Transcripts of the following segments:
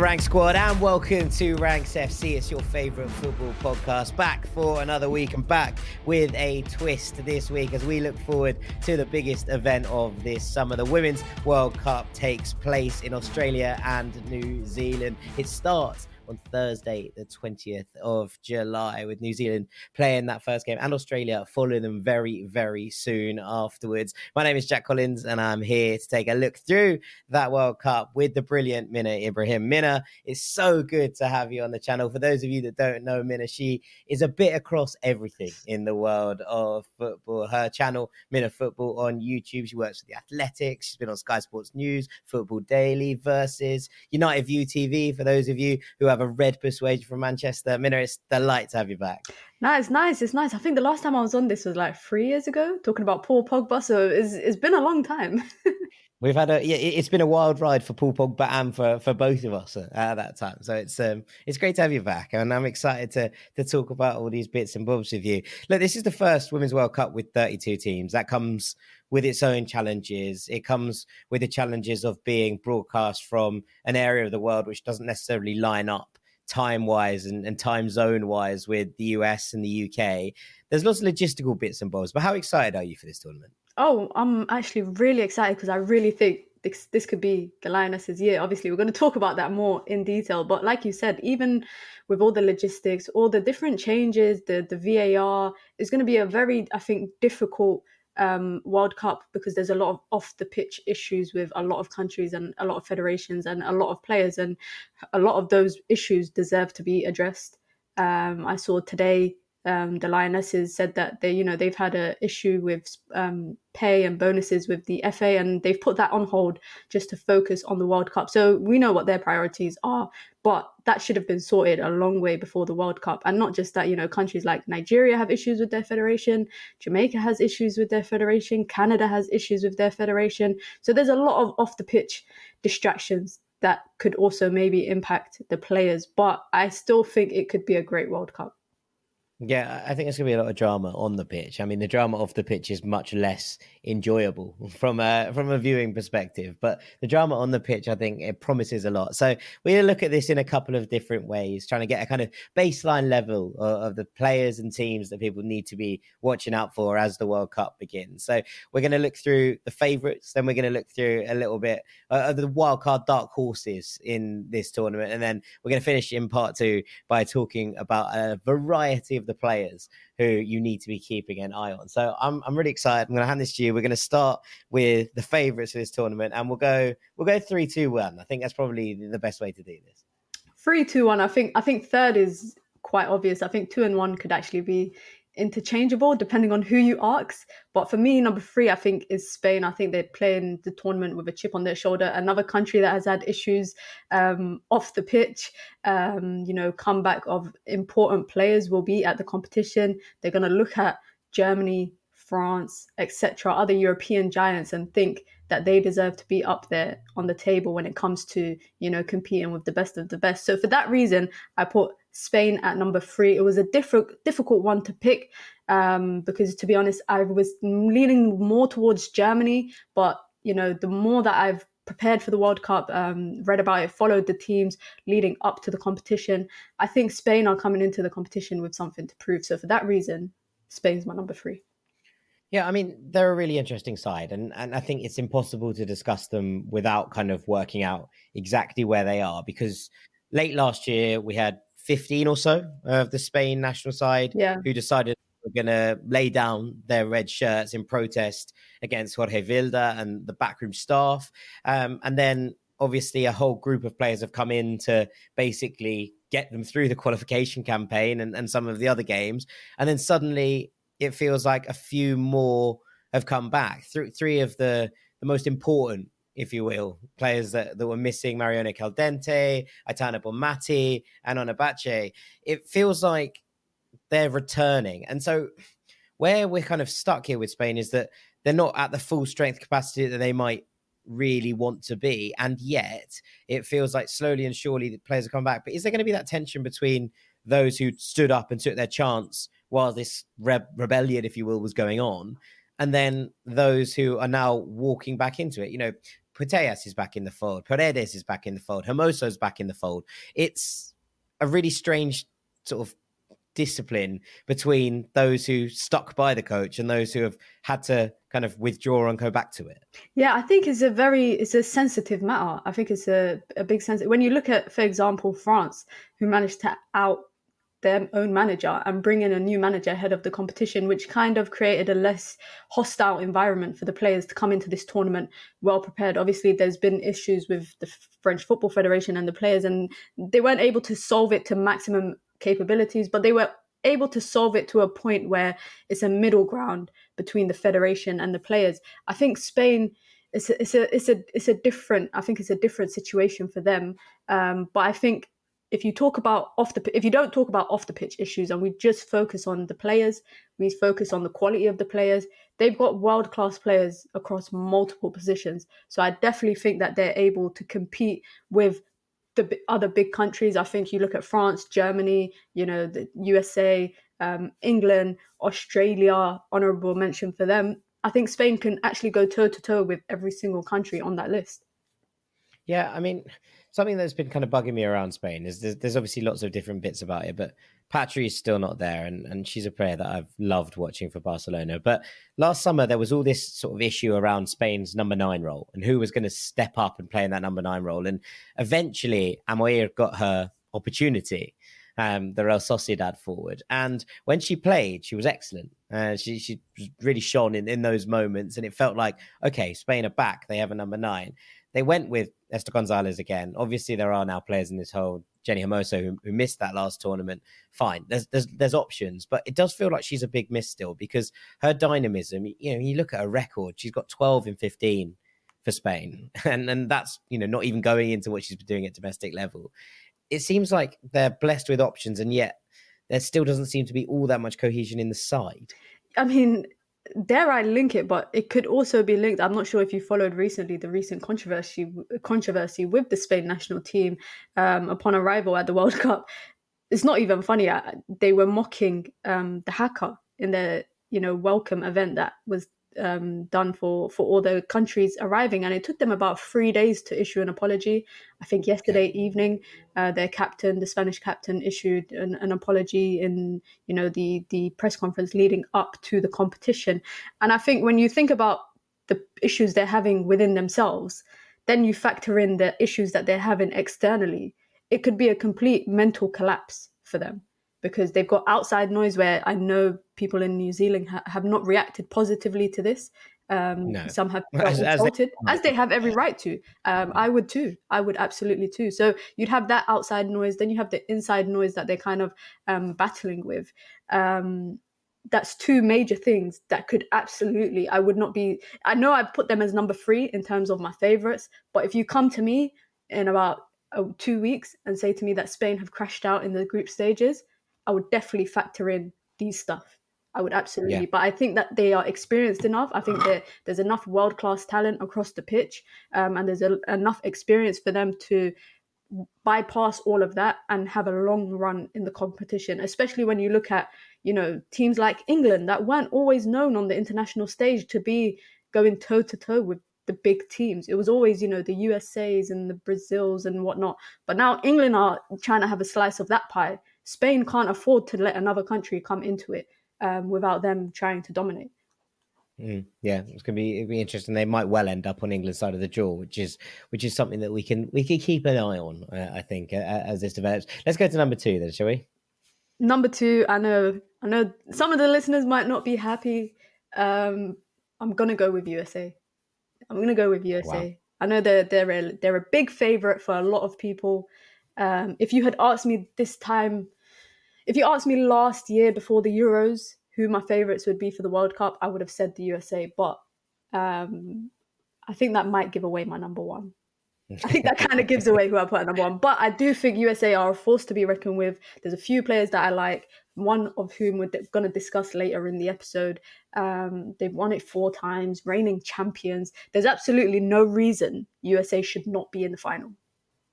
Rank Squad, and welcome to Ranks FC. It's your favorite football podcast. Back for another week and back with a twist this week as we look forward to the biggest event of this summer. The Women's World Cup takes place in Australia and New Zealand. It starts on Thursday, the 20th of July, with New Zealand playing that first game and Australia following them very, very soon afterwards. My name is Jack Collins, and I'm here to take a look through that World Cup with the brilliant Mina Ibrahim. Mina, it's so good to have you on the channel. For those of you that don't know Mina, she is a bit across everything in the world of football. Her channel, Mina Football, on YouTube. She works for the Athletics. She's been on Sky Sports News, Football Daily, versus United View TV. For those of you who have a red persuasion from Manchester, Mina, it's delight to have you back. No, it's nice. It's nice. I think the last time I was on this was like three years ago, talking about Paul Pogba. So it's, it's been a long time. We've had a yeah, it's been a wild ride for Paul Pogba and for, for both of us at, at that time. So it's um it's great to have you back, and I'm excited to to talk about all these bits and bobs with you. Look, this is the first Women's World Cup with 32 teams. That comes with its own challenges. It comes with the challenges of being broadcast from an area of the world which doesn't necessarily line up time wise and, and time zone wise with the US and the UK. There's lots of logistical bits and bobs, but how excited are you for this tournament? Oh, I'm actually really excited because I really think this, this could be the Lionesses' year. Obviously, we're going to talk about that more in detail. But like you said, even with all the logistics, all the different changes, the the VAR is going to be a very, I think, difficult um, World Cup because there's a lot of off the pitch issues with a lot of countries and a lot of federations and a lot of players, and a lot of those issues deserve to be addressed. Um, I saw today um, the Lionesses said that they, you know, they've had a issue with um, pay and bonuses with the FA, and they've put that on hold just to focus on the World Cup. So we know what their priorities are, but that should have been sorted a long way before the World Cup. And not just that, you know, countries like Nigeria have issues with their federation, Jamaica has issues with their federation, Canada has issues with their federation. So there's a lot of off the pitch distractions that could also maybe impact the players. But I still think it could be a great World Cup. Yeah, I think there's going to be a lot of drama on the pitch. I mean, the drama off the pitch is much less enjoyable from a from a viewing perspective, but the drama on the pitch, I think, it promises a lot. So we're going to look at this in a couple of different ways, trying to get a kind of baseline level of, of the players and teams that people need to be watching out for as the World Cup begins. So we're going to look through the favourites, then we're going to look through a little bit uh, of the wildcard dark horses in this tournament, and then we're going to finish in part two by talking about a variety of of the players who you need to be keeping an eye on. So I'm I'm really excited. I'm going to hand this to you. We're going to start with the favourites for this tournament, and we'll go we'll go three, two, one. I think that's probably the best way to do this. Three, two, one. I think I think third is quite obvious. I think two and one could actually be interchangeable depending on who you ask. But for me, number three, I think, is Spain. I think they're playing the tournament with a chip on their shoulder. Another country that has had issues um, off the pitch. Um, you know, comeback of important players will be at the competition. They're going to look at Germany, France, etc., other European giants, and think that they deserve to be up there on the table when it comes to you know competing with the best of the best. So for that reason, I put Spain at number three. It was a different, difficult one to pick um, because, to be honest, I was leaning more towards Germany. But you know, the more that I've prepared for the World Cup, um, read about it, followed the teams leading up to the competition, I think Spain are coming into the competition with something to prove. So for that reason, Spain's my number three. Yeah, I mean, they're a really interesting side, and, and I think it's impossible to discuss them without kind of working out exactly where they are because late last year we had 15 or so of the Spain national side yeah. who decided we're going to lay down their red shirts in protest against Jorge Vilda and the backroom staff. Um, and then obviously a whole group of players have come in to basically get them through the qualification campaign and, and some of the other games. And then suddenly it feels like a few more have come back. Th- three of the, the most important if you will, players that, that were missing Mariona Caldentey, Aitana Bonmati, and Ona Batlle. It feels like they're returning. And so where we're kind of stuck here with Spain is that they're not at the full strength capacity that they might really want to be. And yet it feels like slowly and surely the players are coming back. But is there going to be that tension between those who stood up and took their chance while this re- rebellion, if you will, was going on? And then those who are now walking back into it. You know, Putellas is back in the fold. Paredes is back in the fold. Hermoso's back in the fold. It's a really strange sort of discipline between those who stuck by the coach and those who have had to kind of withdraw and go back to it. Yeah, I think it's a very it's a sensitive matter. I think it's a, a big sense when you look at, for example, France, who managed to out their own manager and bring in a new manager ahead of the competition, which kind of created a less hostile environment for the players to come into this tournament well prepared. Obviously, there's been issues with the French Football Federation and the players, and they weren't able to solve it to maximum capabilities, but they were able to solve it to a point where it's a middle ground between the federation and the players. I think Spain it's a, it's a it's a it's a different I think it's a different situation for them. Um, but I think if you talk about off the if you don't talk about off the pitch issues and we just focus on the players we focus on the quality of the players they've got world class players across multiple positions. So i definitely think that they're able to compete with the other big countries. I think you look at france germany you know the usa um, england australia honorable mention for them. I think spain can actually go toe to toe with every single country on that list. Yeah i mean something that's been kind of bugging me around Spain is there's, there's obviously lots of different bits about it, but Patri is still not there, and, and she's a player that I've loved watching for Barcelona. But last summer there was all this sort of issue around Spain's number nine role and who was going to step up and play in that number nine role, and eventually Amaiur got her opportunity. Um, the Real Sociedad forward. And when she played, she was excellent. Uh, she she really shone in, in those moments, and it felt like okay, Spain are back. They have a number nine. They went with Esther Gonzalez again. Obviously, there are now players in this whole Jenni Hermoso, who, who, missed that last tournament, fine. There's there's there's options, but it does feel like she's a big miss still because her dynamism. You know, you look at her record; she's got 12 and 15 for Spain, and and that's you know not even going into what she's been doing at domestic level. It seems like they're blessed with options, and yet there still doesn't seem to be all that much cohesion in the side. I mean, dare I link it, but it could also be linked. I'm not sure if you followed recently the recent controversy controversy with the Spain national team um, upon arrival at the World Cup. It's not even funny. They were mocking um, the haka in the you know welcome event that was um, done for for all the countries arriving, and it took them about three days to issue an apology. I think yesterday evening, uh, their captain, the Spanish captain, issued an, an, apology in you know the the press conference leading up to the competition. And I think when you think about the issues they're having within themselves, then you factor in the issues that they're having externally. It could be a complete mental collapse for them because they've got outside noise where I know people in New Zealand ha- have not reacted positively to this. Um, no. Some have felt as, insulted, as they, as they, have every right to. Um, I would too. I would absolutely too. So you'd have that outside noise, then you have the inside noise that they're kind of um, battling with. Um, that's two major things that could absolutely. I would not be. I know I've put them as number three in terms of my favorites, but if you come to me in about uh, two weeks and say to me that Spain have crashed out in the group stages, I would definitely factor in these stuff. I would absolutely, yeah. but I think that they are experienced enough. I think that there's enough world class talent across the pitch, um, and there's a, enough experience for them to bypass all of that and have a long run in the competition. Especially when you look at you know teams like England that weren't always known on the international stage to be going toe to toe with the big teams. It was always, you know, the USAs and the Brazils and whatnot. But now England are trying to have a slice of that pie. Spain can't afford to let another country come into it um, without them trying to dominate. Mm, yeah, it's gonna be it'd be interesting. They might well end up on England's side of the draw, which is which is something that we can we can keep an eye on. Uh, I think uh, as this develops. Let's go to number two then, shall we? Number two, I know I know some of the listeners might not be happy. Um, I'm gonna go with USA. I'm gonna go with USA. Wow. I know they're they're a, they're a big favorite for a lot of people. Um, if you had asked me this time if you asked me last year before the Euros who my favourites would be for the World Cup, I would have said the USA. But um, I think that might give away my number one. I think that kind of gives away who I put at number one. But I do think USA are a force to be reckoned with. There's a few players that I like, one of whom we're going to discuss later in the episode. Um, they've won it four times, reigning champions. There's absolutely no reason USA should not be in the final.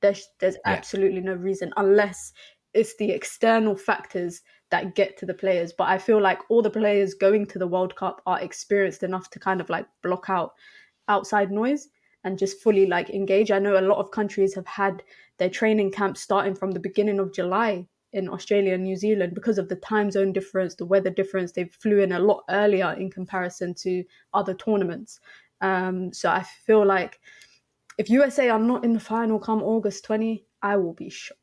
There's, there's yeah. absolutely no reason unless it's the external factors that get to the players. But I feel like all the players going to the World Cup are experienced enough to kind of like block out outside noise and just fully like engage. I know a lot of countries have had their training camps starting from the beginning of July in Australia and New Zealand because of the time zone difference, the weather difference. They flew in a lot earlier in comparison to other tournaments. Um, so I feel like if USA are not in the final come August 20, I will be shocked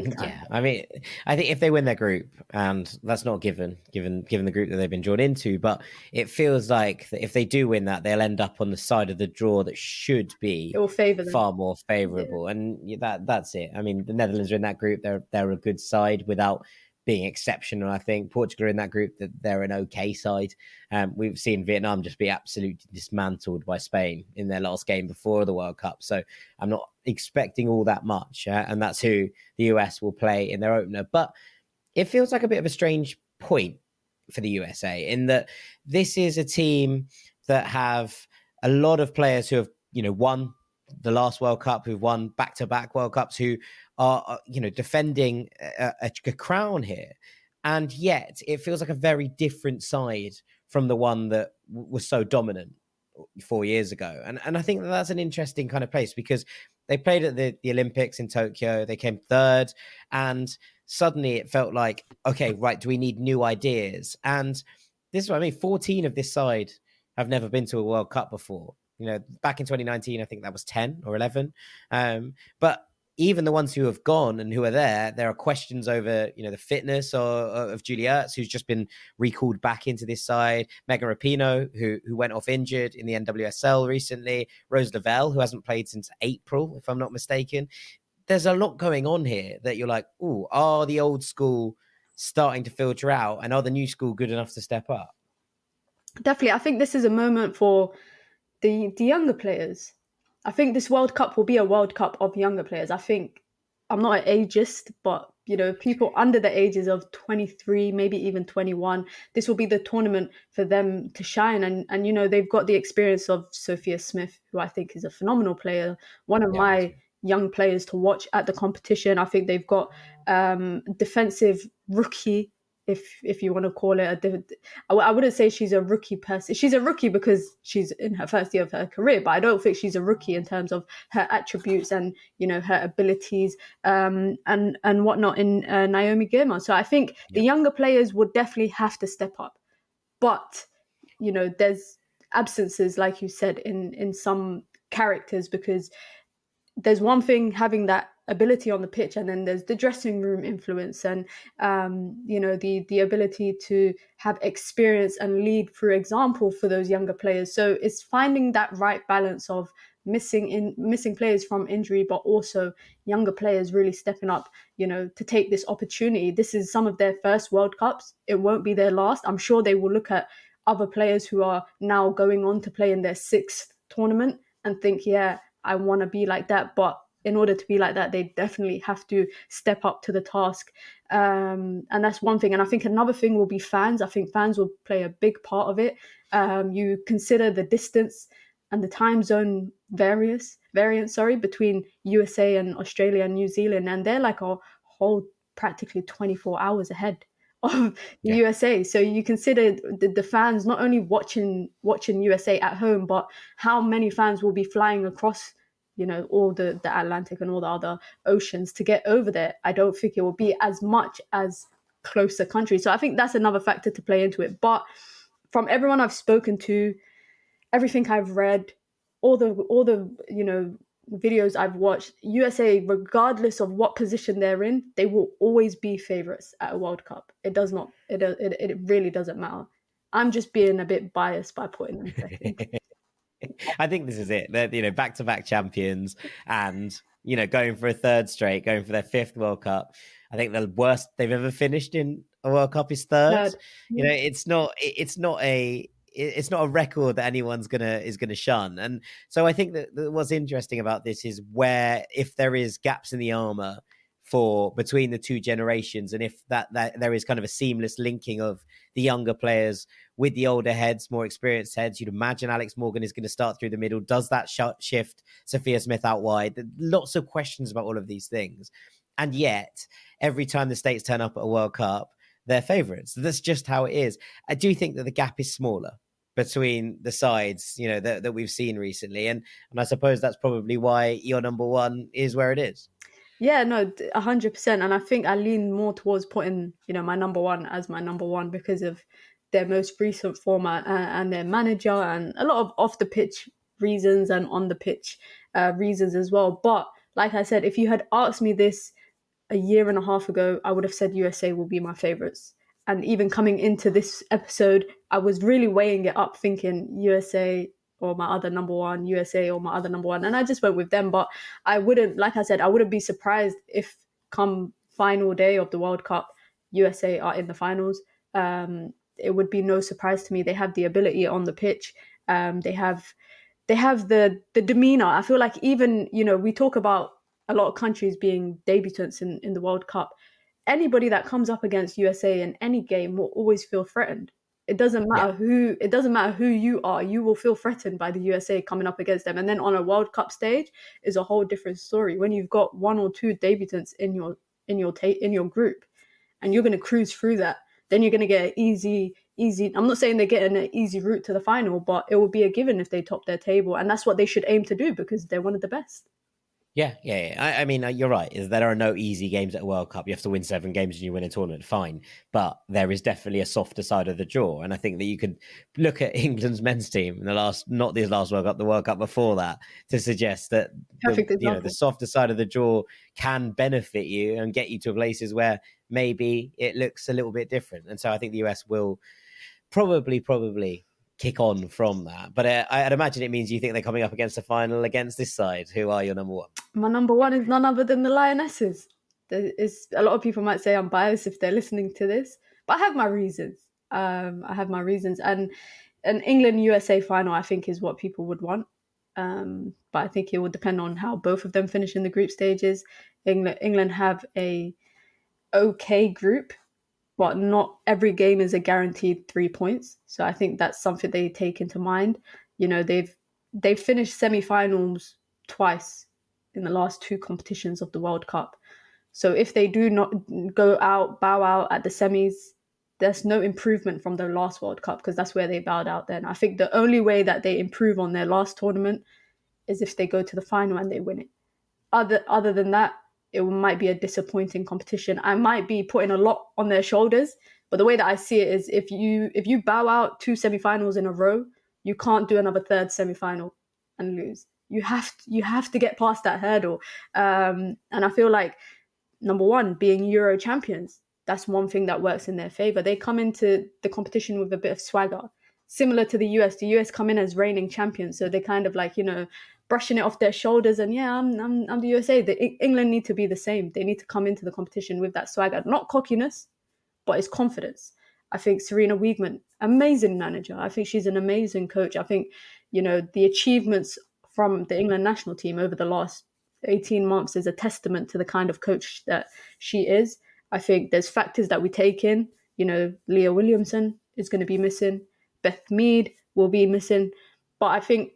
big time. Yeah, I mean, I think if they win their group, and that's not given, given given the group that they've been drawn into, but it feels like if they do win that, they'll end up on the side of the draw that should be it will favor far more favourable, yeah. and that that's it. I mean, the Netherlands are in that group; they're they're a good side without being exceptional. I think Portugal in that group that they're an okay side. Um, we've seen Vietnam just be absolutely dismantled by Spain in their last game before the World Cup. So I'm not expecting all that much, uh, and that's who the US will play in their opener. But it feels like a bit of a strange point for the USA in that this is a team that have a lot of players who have you know won the last World Cup, who've won back to back World Cups, who are, uh, you know, defending a, a, a crown here. And yet it feels like a very different side from the one that w- was so dominant four years ago. And and I think that that's an interesting kind of place because they played at the, the Olympics in Tokyo, they came third, and suddenly it felt like, okay, right, do we need new ideas? And this is what I mean 14 of this side have never been to a World Cup before. You know, back in 2019, I think that was 10 or 11. Um, but even the ones who have gone and who are there, there are questions over, you know, the fitness of, of Julie Ertz, who's just been recalled back into this side. Megan Rapinoe, who who went off injured in the NWSL recently. Rose Lavelle, who hasn't played since April, if I'm not mistaken. there's a lot going on here that you're like, oh, are the old school starting to filter out, and are the new school good enough to step up? Definitely, I think this is a moment for the the younger players. I think this World Cup will be a World Cup of younger players. I think I'm not an ageist, but you know, people under the ages of 23, maybe even 21, this will be the tournament for them to shine. And and you know, they've got the experience of Sophia Smith, who I think is a phenomenal player, one of yeah, my young players to watch at the competition. I think they've got um, defensive rookie if if you want to call it a I wouldn't say she's a rookie person she's a rookie because she's in her first year of her career but i don't think she's a rookie in terms of her attributes and you know her abilities um, and and whatnot in uh, naomi girma so i think yeah. the younger players would definitely have to step up but you know there's absences like you said in in some characters because there's one thing having that ability on the pitch and then there's the dressing room influence and um, you know the the ability to have experience and lead through example for those younger players. So it's finding that right balance of missing in missing players from injury but also younger players really stepping up you know to take this opportunity. This is some of their first world cups. It won't be their last. I'm sure they will look at other players who are now going on to play in their sixth tournament and think yeah i want to be like that but in order to be like that, they definitely have to step up to the task. Um, and that's one thing. And I think another thing will be fans. I think fans will play a big part of it. Um, you consider the distance and the time zone various variance, sorry, between USA and Australia and New Zealand, and they're like a whole practically 24 hours ahead of yeah. USA. So you consider the, the, fans not only watching watching USA at home, but how many fans will be flying across you know all the the atlantic and all the other oceans to get over there i don't think it will be as much as closer countries. So i think that's another factor to play into it. But from everyone i've spoken to everything i've read all the all the you know videos i've watched usa regardless of what position they're in they will always be favorites at a world cup. It does not it it, it really doesn't matter. I'm just being a bit biased by putting them I think this is it. They're you know back to back champions, and you know going for a third straight, going for their fifth World Cup. I think the worst they've ever finished in a World Cup is third. third. You know, it's not it's not a it's not a record that anyone's gonna is gonna shun. And so I think that, that what's interesting about this is where if there is gaps in the armor for between the two generations and if that that there is kind of a seamless linking of the younger players with the older heads, more experienced heads. You'd imagine Alex Morgan is going to start through the middle. Does that sh- shift Sophia Smith out wide? Lots of questions about all of these things. And yet, every time the States turn up at a World Cup, they're favourites. That's just how it is. I do think that the gap is smaller between the sides, you know, that, that we've seen recently. And and I suppose that's probably why your number one is where it is. Yeah, no, hundred percent. And I think I lean more towards putting, you know, my number one as my number one because of their most recent format and, uh, and their manager and a lot of off the pitch reasons and on the pitch uh, reasons as well. But like I said, if you had asked me this a year and a half ago, I would have said USA will be my favorites. And even coming into this episode, I was really weighing it up, thinking USA or my other number one, USA or my other number one. And I just went with them. But I wouldn't, like I said, I wouldn't be surprised if come final day of the World Cup, USA are in the finals. Um, it would be no surprise to me. They have the ability on the pitch. Um, they have they have the the demeanor. I feel like even you know we talk about a lot of countries being debutants in in the World Cup. Anybody that comes up against USA in any game will always feel threatened. It doesn't matter yeah. who it doesn't matter who you are. You will feel threatened by the USA coming up against them. And then on a World Cup stage is a whole different story. When you've got one or two debutants in your in your ta- in your group, and you're going to cruise through that then you're going to get easy easy i'm not saying they're getting an easy route to the final but it will be a given if they top their table and that's what they should aim to do because they're one of the best yeah, yeah, yeah. I, I, mean, uh, you're right. Is there are no easy games at a World Cup. You have to win seven games and you win a tournament. Fine, but there is definitely a softer side of the draw, and I think that you could look at England's men's team in the last, not this last World Cup, the World Cup before that, to suggest that the, you know the softer side of the draw can benefit you and get you to places where maybe it looks a little bit different. And so I think the US will probably, probably kick on from that. But uh, I'd imagine it means you think they're coming up against a final against this side. Who are your number one? My number one is none other than the Lionesses. There is a lot of people might say I'm biased if they're listening to this, but I have my reasons. Um, I have my reasons, and an England USA final I think is what people would want. Um, but I think it will depend on how both of them finish in the group stages. England England have a okay group, but not every game is a guaranteed three points. So I think that's something they take into mind. You know, they've they've finished semi-finals twice in the last two competitions of the World Cup. So if they do not go out, bow out at the semis, there's no improvement from their last World Cup because that's where they bowed out then. I think the only way that they improve on their last tournament is if they go to the final and they win it. Other other than that, it might be a disappointing competition. I might be putting a lot on their shoulders, but the way that I see it is if you if you bow out two semifinals in a row, you can't do another third semifinal and lose. You have to, you have to get past that hurdle. Um, and I feel like number one, being Euro champions, that's one thing that works in their favor. They come into the competition with a bit of swagger, similar to the US. The US come in as reigning champions, so they kind of like you know brushing it off their shoulders and yeah, I'm I'm, I'm the USA. The England need to be the same. They need to come into the competition with that swagger, not cockiness, but it's confidence. I think sarina Wiegman, amazing manager. I think she's an amazing coach. I think you know the achievements from the England national team over the last 18 months is a testament to the kind of coach that she is. I think there's factors that we take in. You know, Leah Williamson is going to be missing. Beth Mead will be missing. But I think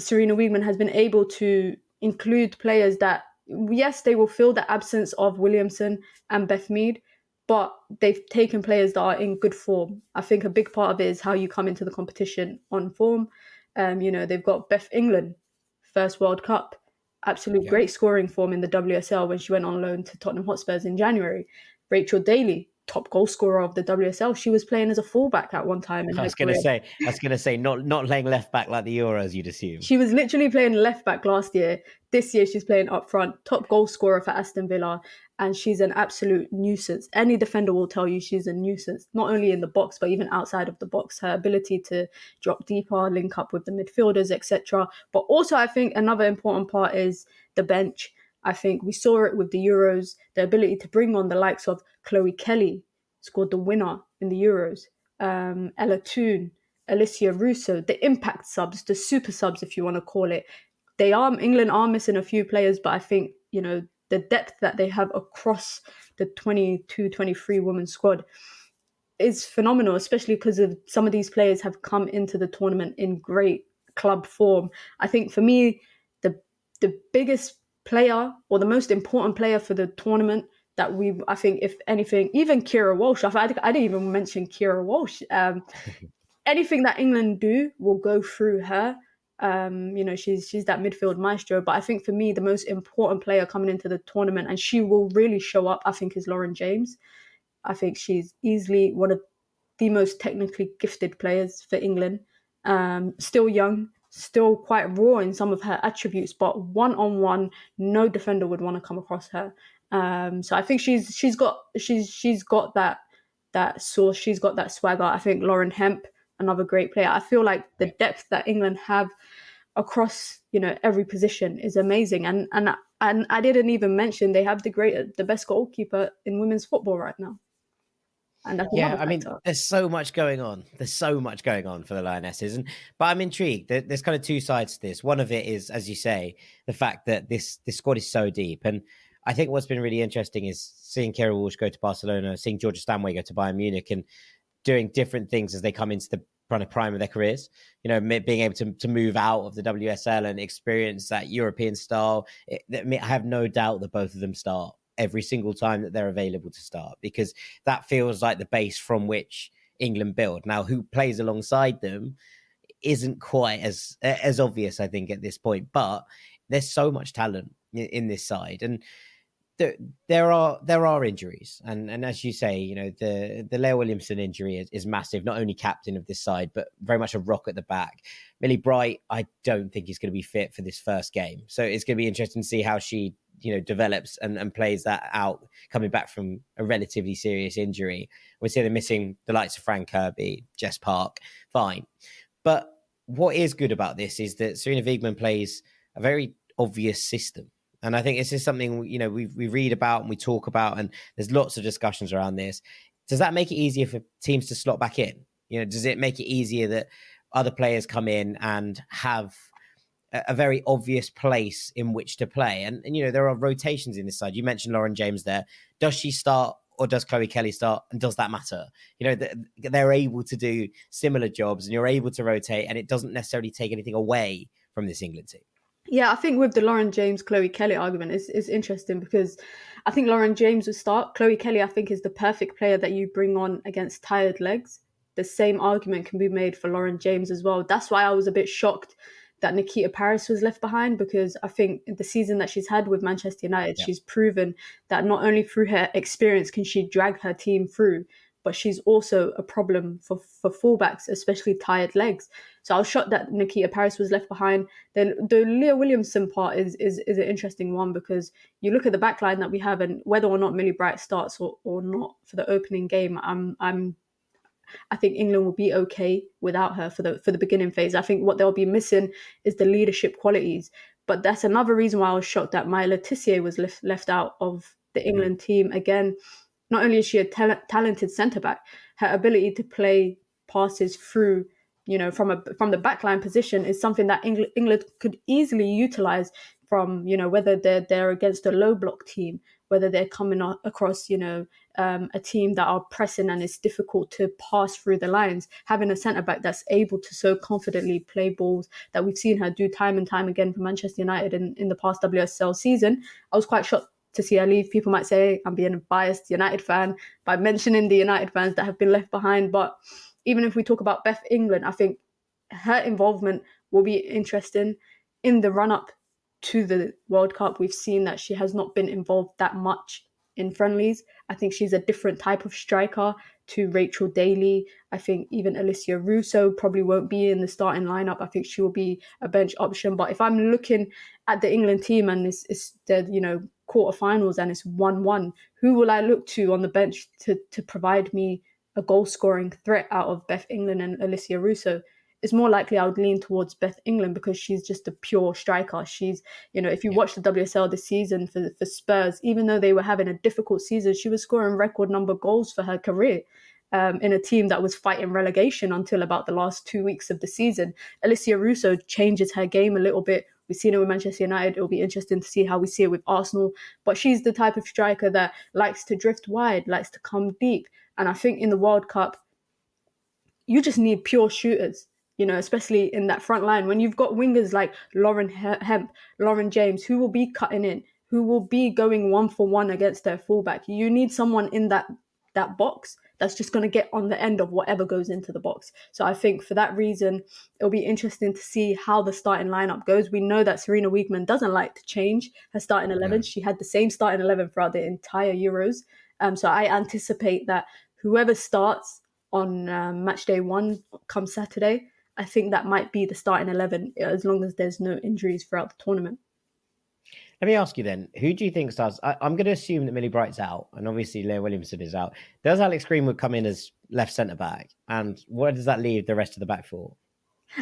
Sarina Wiegman has been able to include players that, yes, they will fill the absence of Williamson and Beth Mead, but they've taken players that are in good form. I think a big part of it is how you come into the competition on form. Um, you know, they've got Beth England, first World Cup, absolute yeah. great scoring form in the WSL when she went on loan to Tottenham Hotspurs in January. Rachel Daly, top goal scorer of the WSL. She was playing as a fullback at one time. I was going to say, I was going to say, not not playing left back like the Euros, you'd assume. She was literally playing left back last year. This year, she's playing up front, top goal scorer for Aston Villa, and she's an absolute nuisance. Any defender will tell you she's a nuisance, not only in the box but even outside of the box. Her ability to drop deeper, link up with the midfielders, etc. But also, I think another important part is the bench. I think we saw it with the Euros, the ability to bring on the likes of Chloe Kelly, scored the winner in the Euros, um, Ella Toone, Alessia Russo, the impact subs, the super subs, if you want to call it. They are England are missing a few players, but I think you know the depth that they have across the 22, 23 women squad is phenomenal, especially because of some of these players have come into the tournament in great club form. I think for me, the the biggest player or the most important player for the tournament that we, I think, if anything, even Keira Walsh, I, I didn't even mention Keira Walsh. Um, anything that England do will go through her. Um, you know, she's she's that midfield maestro. But I think for me, the most important player coming into the tournament, and she will really show up, I think, is Lauren James. I think she's easily one of the most technically gifted players for England. Um, still young, still quite raw in some of her attributes, but one on one, no defender would want to come across her. Um, so I think she's she's got she's she's got that that source. She's got that swagger. I think Lauren Hemp, another great player. I feel like the depth that England have across you know every position is amazing. And and and I didn't even mention they have the great the best goalkeeper in women's football right now. And yeah, I mean, there's so much going on. There's so much going on for the Lionesses, and but I'm intrigued. There's kind of two sides to this. One of it is, as you say, the fact that this this squad is so deep, and I think what's been really interesting is seeing Keira Walsh go to Barcelona, seeing Georgia Stanway go to Bayern Munich, and doing different things as they come into the kind of prime of their careers. You know, being able to to move out of the WSL and experience that European style. It, I have no doubt that both of them start every single time that they're available to start because that feels like the base from which England build. Now, who plays alongside them isn't quite as as obvious, I think, at this point. But there's so much talent in, this side, and there, are there are injuries, and and as you say, you know the the Leah Williamson injury is, is massive. Not only captain of this side, but very much a rock at the back. Millie Bright, I don't think is going to be fit for this first game, so it's going to be interesting to see how she you know develops and, and plays that out coming back from a relatively serious injury. We see they're missing the likes of Fran Kirby, Jess Park, fine, But what is good about this is that Sarina Wiegman plays a very obvious system. And I think this is something you know we we read about and we talk about, and there's lots of discussions around this. Does that make it easier for teams to slot back in? You know, does it make it easier that other players come in and have a, a very obvious place in which to play? And, and you know, there are rotations in this side. You mentioned Lauren James there. Does she start or does Chloe Kelly start? And does that matter? You know, they're able to do similar jobs and you're able to rotate, and it doesn't necessarily take anything away from this England team. Yeah, I think with the Lauren James, Chloe Kelly argument is is interesting because I think Lauren James would start. Chloe Kelly, I think, is the perfect player that you bring on against tired legs. The same argument can be made for Lauren James as well. That's why I was a bit shocked that Nikita Parris was left behind because I think the season that she's had with Manchester United, yeah. she's proven that not only through her experience can she drag her team through, but she's also a problem for, for fullbacks, especially tired legs. So I was shocked that Nikita Parris was left behind. Then the Leah Williamson part is, is is an interesting one because you look at the backline that we have and whether or not Millie Bright starts or, or not for the opening game, I'm I'm I think England will be okay without her for the for the beginning phase. I think what they'll be missing is the leadership qualities. But that's another reason why I was shocked that Maya Le Tissier was left left out of the mm-hmm. England team. Again, not only is she a ta- talented centre back, her ability to play passes through, you know, from a from the backline position is something that England, England could easily utilize from, you know, whether they're they're against a low block team, whether they're coming across, you know, um, a team that are pressing and it's difficult to pass through the lines. Having a centre back that's able to so confidently play balls that we've seen her do time and time again for Manchester United in, in the past WSL season, I was quite shocked to see her leave. People might say I'm being a biased United fan by mentioning the United fans that have been left behind. But even if we talk about Beth England, I think her involvement will be interesting in the run up to the World Cup. We've seen that she has not been involved that much in friendlies. I think she's a different type of striker to Rachel Daly. I think even Alessia Russo probably won't be in the starting lineup. I think she will be a bench option. But if I'm looking at the England team and it's, it's the you know quarterfinals and it's one one, who will I look to on the bench to to provide me a goal scoring threat out of Beth England and Alessia Russo? it's more likely I would lean towards Beth England because she's just a pure striker. She's, you know, if you yeah. watch the WSL this season for for Spurs, even though they were having a difficult season, she was scoring record number goals for her career. Um, in a team that was fighting relegation until about the last two weeks of the season. Alessia Russo changes her game a little bit. We've seen it with Manchester United. It'll be interesting to see how we see it with Arsenal. But she's the type of striker that likes to drift wide, likes to come deep. And I think in the World Cup, you just need pure shooters you know, especially in that front line. When you've got wingers like Lauren Hemp, Lauren James, who will be cutting in, who will be going one for one against their fullback, you need someone in that that box that's just going to get on the end of whatever goes into the box. So I think for that reason, it'll be interesting to see how the starting lineup goes. We know that Sarina Wiegman doesn't like to change her starting 11. Yeah. She had the same starting 11 throughout the entire Euros. Um, so I anticipate that whoever starts on um, match day one come Saturday, I think that might be the starting 11 as long as there's no injuries throughout the tournament. Let me ask you then, who do you think starts? I, am going to assume that Millie Bright's out, and obviously Leah Williamson is out. Does Alex Greenwood come in as left centre back? And where does that leave the rest of the back four?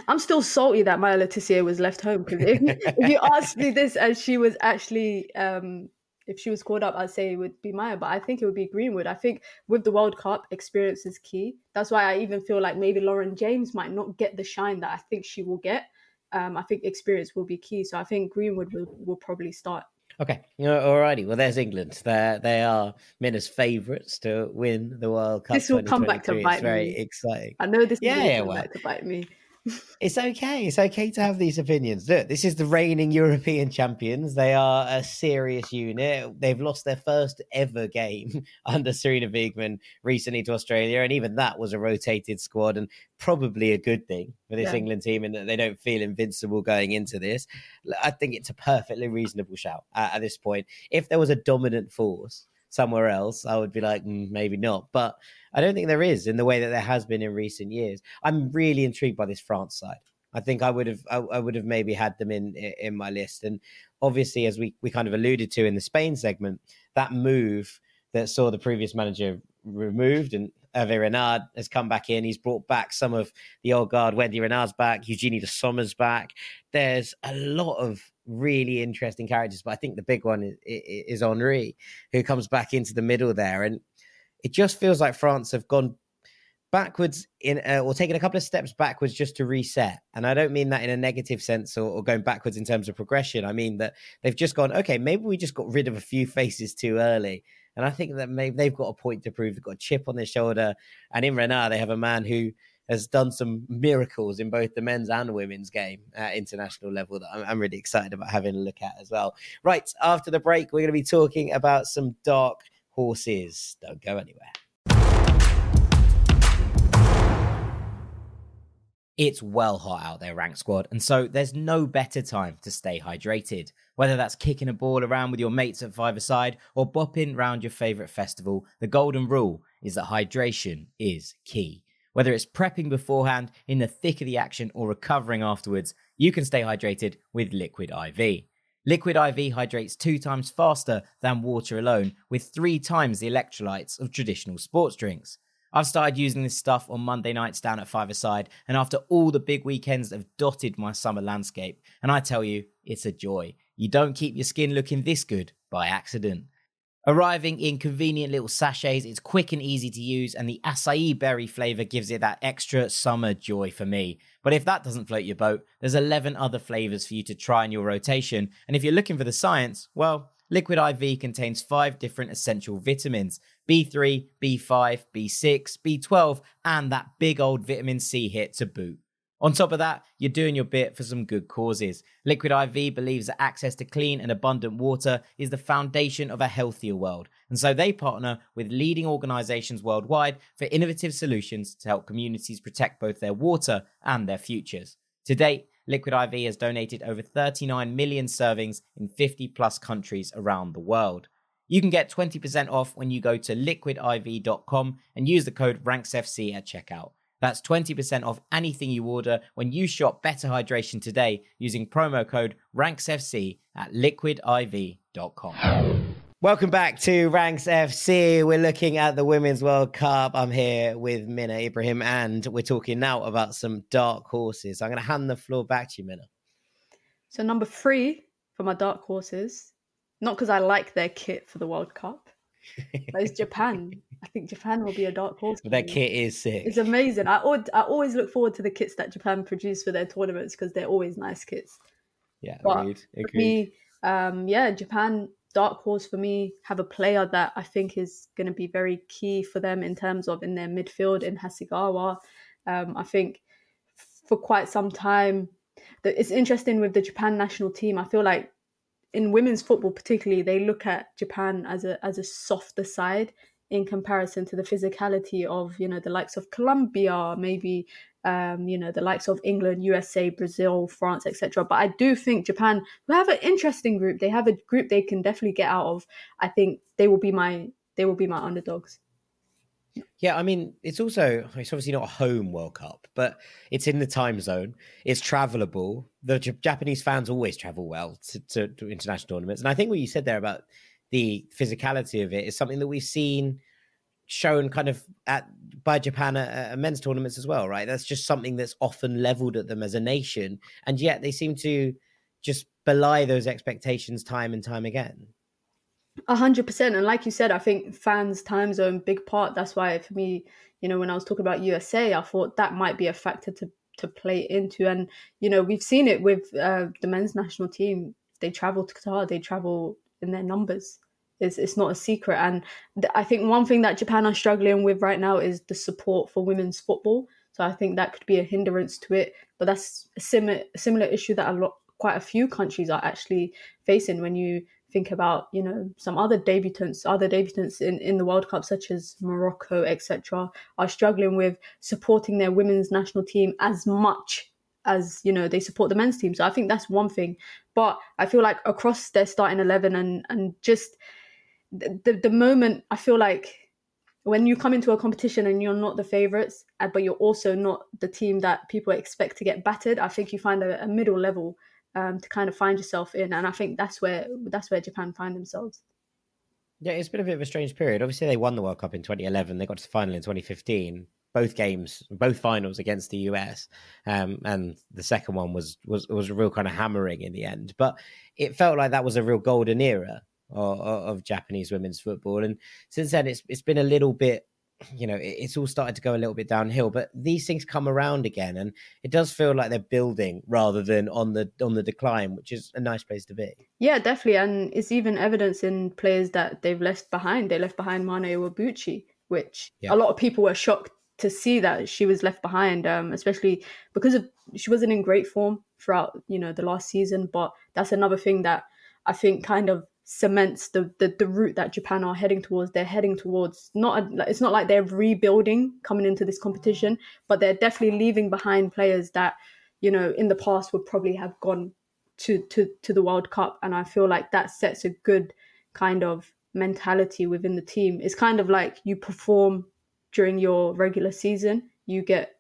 I'm still salty that Maya Le Tissier was left home because if, if, you asked me this as she was actually um, if she was called up, I'd say it would be Maya, but I think it would be Greenwood. I think with the World Cup, experience is key. That's why I even feel like maybe Lauren James might not get the shine that I think she will get. Um, I think experience will be key. So I think Greenwood will, will probably start. Okay, you know, alrighty. Well, there's England. They they are Mina's favourites to win the World Cup. This will come back to bite it's me. Very exciting. I know this. Yeah, will yeah, come well, back to bite me it's okay. It's okay to have these opinions. Look, this is the reigning European champions. They are a serious unit. They've lost their first ever game under Sarina Wiegman recently to Australia, and even that was a rotated squad, and probably a good thing for this yeah. England team in that they don't feel invincible going into this. I think it's a perfectly reasonable shout at, at this point. If there was a dominant force somewhere else, I would be like, mm, maybe not. But I don't think there is in the way that there has been in recent years. I'm really intrigued by this France side. I think I would have I, I, would have maybe had them in in my list. And obviously, as we we kind of alluded to in the Spain segment, that move that saw the previous manager removed and Hervé Renard has come back in. He's brought back some of the old guard. Wendie Renard's back. Eugenie Le Sommer's back. There's a lot of really interesting characters, but I think the big one is, is Henry, who comes back into the middle there. And it just feels like France have gone backwards in uh, or taken a couple of steps backwards just to reset and i don't mean that in a negative sense or, or, going backwards in terms of progression i mean that they've just gone okay maybe we just got rid of a few faces too early and I think that maybe they've got a point to prove. They've got a chip on their shoulder. And in Renard, they have a man who has done some miracles in both the men's and women's game at international level that I'm, I'm, really excited about having a look at as well. Right, after the break, we're going to be talking about some dark horses. Don't go anywhere. It's well hot out there, Rank Squad, and so there's no better time to stay hydrated. Whether that's kicking a ball around with your mates at five-a-side or bopping round your favourite festival, the golden rule is that hydration is key. Whether it's prepping beforehand, in the thick of the action, or recovering afterwards, you can stay hydrated with Liquid IV. Liquid IV hydrates two times faster than water alone, with three times the electrolytes of traditional sports drinks. I've started using this stuff on Monday nights down at Five Aside, and after all the big weekends have dotted my summer landscape, and I tell you, it's a joy. You don't keep your skin looking this good by accident. Arriving in convenient little sachets, it's quick and easy to use, and the acai berry flavor gives it that extra summer joy for me. But if that doesn't float your boat, there's 11 other flavors for you to try in your rotation. And if you're looking for the science, well, Liquid IV contains five different essential vitamins B3, B5, B6, B12, and that big old vitamin C hit to boot. On top of that, you're doing your bit for some good causes. Liquid IV believes that access to clean and abundant water is the foundation of a healthier world. And so they partner with leading organizations worldwide for innovative solutions to help communities protect both their water and their futures. To date, Liquid IV has donated over 39 million servings in 50 plus countries around the world. You can get 20% off when you go to liquidiv.com and use the code RANKSFC at checkout. That's 20% off anything you order when you shop Better Hydration today using promo code RANKSFC at liquidiv.com. Welcome back to Ranks FC. We're looking at the Women's World Cup. I'm here with Mina Ibrahim, and we're talking now about some dark horses. I'm going to hand the floor back to you, Minna. So, number three for my dark horses, not because I like their kit for the World Cup, but it's Japan. I think Japan will be a dark horse. But their kit is sick. It's amazing. I, would, I always look forward to the kits that Japan produce for their tournaments because they're always nice kits. Yeah, but agreed. agreed. Me, um, yeah, Japan dark horse for me have a player that I think is going to be very key for them in terms of in their midfield in Hasegawa. Um, I think for quite some time, that it's interesting with the Japan national team. I feel like in women's football, particularly, they look at Japan as a as a softer side in comparison to the physicality of you know the likes of Colombia, maybe um, you know the likes of England, USA, Brazil, France, etc. But I do think Japan will have an interesting group. They have a group they can definitely get out of. I think they will be my they will be my underdogs. Yeah, I mean, it's also it's obviously not a home World Cup, but it's in the time zone. It's travelable. The J- Japanese fans always travel well to, to, to international tournaments, and I think what you said there about the physicality of it is something that we've seen shown kind of at by Japan at, at, men's tournaments as well, right? That's just something that's often leveled at them as a nation, and yet they seem to just belie those expectations time and time again. A hundred percent, and like you said, I think fans' time zone big part. That's why for me, you know, when I was talking about USA, I thought that might be a factor to to play into, and you know, we've seen it with uh, the men's national team. They travel to Qatar, they travel in their numbers. It's, it's not a secret. And th- I think one thing that Japan are struggling with right now is the support for women's football. So I think that could be a hindrance to it. But that's a similar, similar issue that a lot, quite a few countries are actually facing when you think about you know some other debutants other debutants in, in the world cup such as morocco etc are struggling with supporting their women's national team as much as you know they support the men's team. So I think that's one thing. But I feel like across their starting eleven and and just the the, moment I feel like when you come into a competition and you're not the favorites, uh, but you're also not the team that people expect to get battered, I think you find a, a middle level um, to kind of find yourself in, and I think that's where that's where Japan find themselves. Yeah, it's been a bit of a strange period. Obviously, they won the World Cup in 2011. They got to the final in 2015. Both games, both finals against the US, um, and the second one was was was a real kind of hammering in the end. But it felt like that was a real golden era of, of Japanese women's football. And since then, it's it's been a little bit you know it's all started to go a little bit downhill but these things come around again and it does feel like they're building rather than on the on the decline which is a nice place to be yeah definitely and it's even evidence in players that they've left behind they left behind Mana Iwabuchi which yeah. a lot of people were shocked to see that she was left behind um, especially because of she wasn't in great form throughout you know the last season but that's another thing that i think kind of cements the, the the route that Japan are heading towards. They're heading towards not a, it's not like they're rebuilding coming into this competition, but they're definitely leaving behind players that you know in the past would probably have gone to to to the World Cup, and I feel like that sets a good kind of mentality within the team. It's kind of like you perform during your regular season, you get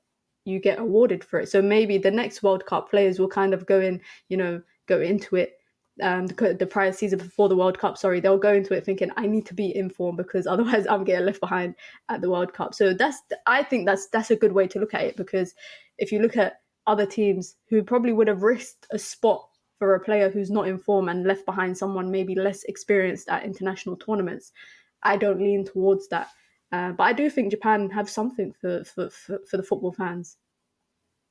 you get awarded for it. So maybe the next World Cup players will kind of go in, you know, go into it um, the, prior season before the World Cup, sorry, they'll go into it thinking I need to be in form because otherwise I'm getting left behind at the World Cup. So that's I think that's that's a good way to look at it because if you look at other teams who probably would have risked a spot for a player who's not in form and left behind someone maybe less experienced at international tournaments, I don't lean towards that. Uh, but I do think Japan have something for, for, for, for the football fans.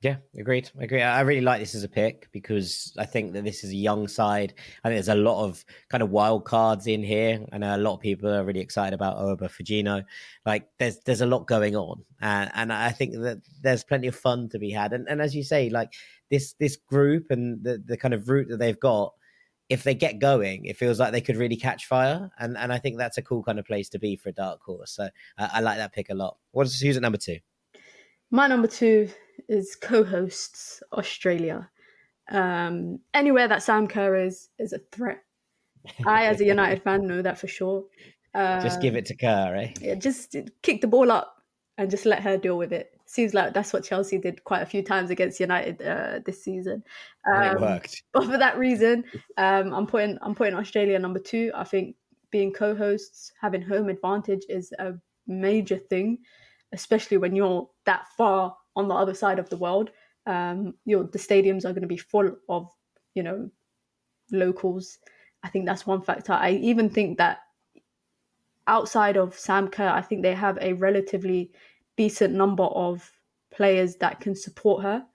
Yeah, agreed. Agree. I really like this as a pick because I think that this is a young side. I think there's a lot of kind of wild cards in here. I know a lot of people are really excited about Aoba Fujino. Like there's there's a lot going on, and and I think that there's plenty of fun to be had. And and as you say, like this this group and the the kind of route that they've got, if they get going, it feels like they could really catch fire. And and I think that's a cool kind of place to be for a dark horse. So uh, I like that pick a lot. What's who's at number two? My number two is co-hosts Australia. Um, anywhere that Sam Kerr is is a threat. I, as a United fan, know that for sure. Uh, just give it to Kerr, eh? Yeah, just kick the ball up and just let her deal with it. Seems like that's what Chelsea did quite a few times against United uh, this season. Um, and it um, worked. But for that reason, um, I'm putting I'm putting Australia number two. I think being co-hosts, having home advantage is a major thing, especially when you're that far on the other side of the world. Um, you know, the stadiums are going to be full of, you know, locals. I think that's one factor. I even think that outside of Sam Kerr, I think they have a relatively decent number of players that can support her.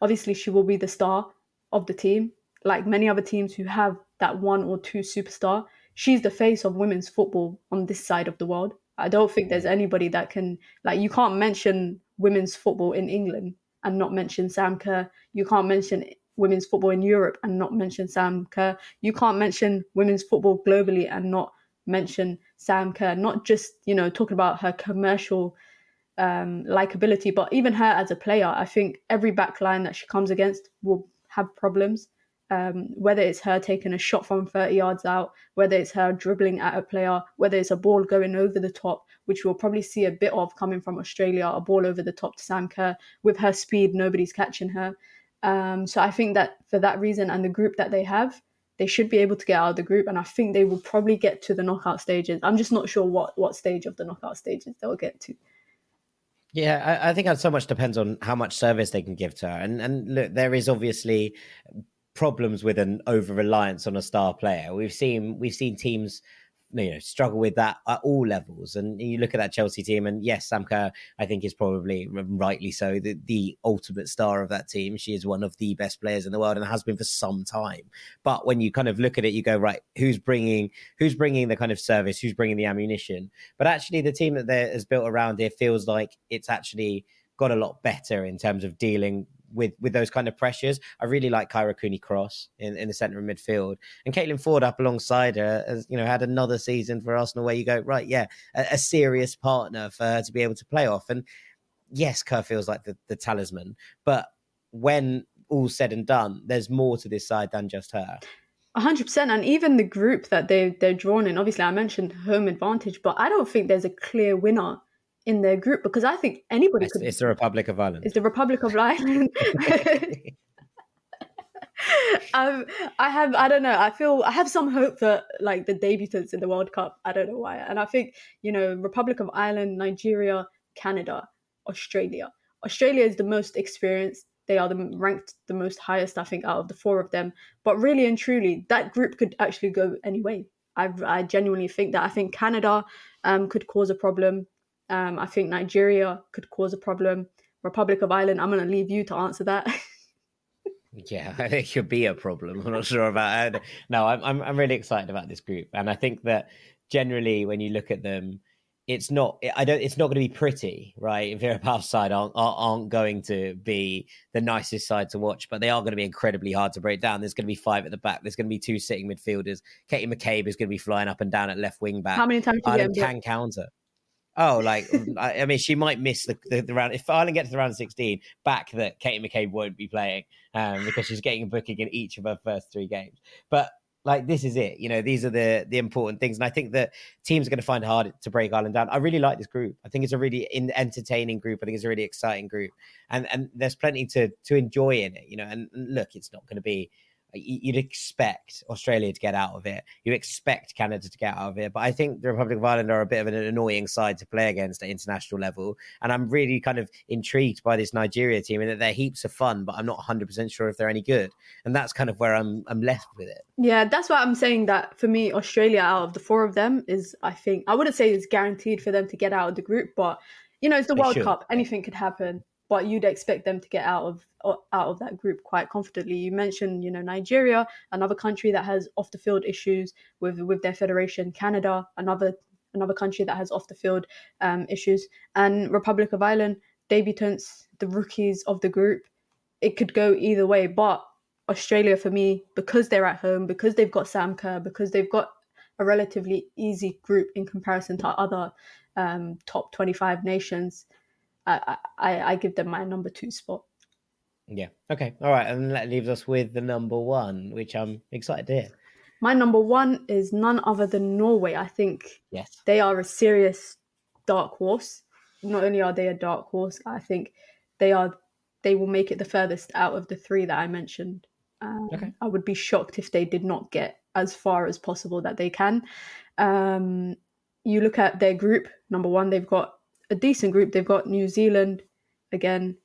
Obviously, she will be the star of the team, like many other teams who have that one or two superstar. She's the face of women's football on this side of the world. I don't think there's anybody that can like you can't mention women's football in England and not mention Sam Kerr. You can't mention women's football in Europe and not mention Sam Kerr. You can't mention women's football globally and not mention Sam Kerr. Not just, you know, talking about her commercial um, likability, but even her as a player. I think every backline that she comes against will have problems um, whether it's her taking a shot from 30 yards out, whether it's her dribbling at a player, whether it's a ball going over the top, which we'll probably see a bit of coming from Australia, a ball over the top to Sam Kerr. With her speed, nobody's catching her. Um, so I think that for that reason and the group that they have, they should be able to get out of the group, and I think they will probably get to the knockout stages. I'm just not sure what what stage of the knockout stages they'll get to. Yeah, I, I, think so much depends on how much service they can give to her. And and look, there is obviously problems with an over reliance on a star player. We've seen we've seen teams you know struggle with that at all levels. And you look at that Chelsea team, and yes, Sam Kerr, I think is probably rightly so the, the ultimate star of that team. She is one of the best players in the world and has been for some time. But when you kind of look at it, you go right, who's bringing who's bringing the kind of service, who's bringing the ammunition? But actually, the team that there is built around here feels like it's actually got a lot better in terms of dealing with with those kind of pressures. I really like Kyra Cooney Cross in, in the centre of midfield, and Caitlin Foord up alongside her has you know had another season for Arsenal where you go right, yeah, a, a serious partner for her to be able to play off. And yes, Kerr feels like the, the talisman, but when all said and done, there's more to this side than just her. hundred percent, and even the group that they they're drawn in. Obviously, I mentioned home advantage, but I don't think there's a clear winner in their group because I think anybody it's, could. It's the Republic of Ireland. It's the Republic of Ireland. um, I have, I don't know. I feel I have some hope that like the debutants in the World Cup. I don't know why, and I think you know Republic of Ireland, Nigeria, Canada, Australia. Australia is the most experienced. They are the ranked the most highest, I think, out of the four of them. But really and truly, that group could actually go anyway. I, I genuinely think that. I think Canada um, could cause a problem. Um, I think Nigeria could cause a problem. Republic of Ireland, I'm going to leave you to answer that. Yeah, it could be a problem. I'm not sure about it. No, I'm, I'm I'm really excited about this group, and I think that generally when you look at them, it's not. I don't. It's not going to be pretty, right? Vera Pauw side aren't aren't going to be the nicest side to watch, but they are going to be incredibly hard to break down. There's going to be five at the back. There's going to be two sitting midfielders. Katie McCabe is going to be flying up and down at left wing back. How many times Ireland can counter? Oh, like I, I, mean, she might miss the, the, the, round if Ireland get to the round of sixteen. Back that Katie McCabe won't be playing um, because she's getting a booking in each of her first three games. But like this is it. You know, these are the the important things, and I think that teams are going to find hard to break Ireland down. I really like this group. I think it's a really in, entertaining group. I think it's a really exciting group, and and there's plenty to to enjoy in it. You know, and, and look, it's not going to be you'd expect Australia to get out of it. You expect Canada to get out of it. But I think the Republic of Ireland are a bit of an annoying side to play against at international level. And I'm really kind of intrigued by this Nigeria team and that they're heaps of fun, but I'm not 100% sure if they're any good. And that's kind of where I'm I'm left with it. Yeah, that's why I'm saying that for me, Australia out of the four of them is, I think, I wouldn't say it's guaranteed for them to get out of the group, but you know, it's the they World should. Cup. Anything could happen but you'd expect them to get out of out of that group quite confidently. You mentioned, you know, Nigeria, another country that has off the field issues with with their federation. Canada, another another country that has off the field um, issues, and Republic of Ireland, debutants, the rookies of the group. It could go either way, but Australia for me, because they're at home, because they've got Sam Kerr, because they've got a relatively easy group in comparison to other um, top 25 nations. I, I, I give them my number two spot. Yeah. Okay. All right. And that leaves us with the number one, which I'm excited to hear. My number one is none other than Norway. I think yes, they are a serious dark horse. Not only are they a dark horse, I think they are they will make it the furthest out of the three that I mentioned. Um, okay. I would be shocked if they did not get as far as possible that they can. Um, you look at their group. Number one, they've got a decent group. They've got New Zealand again.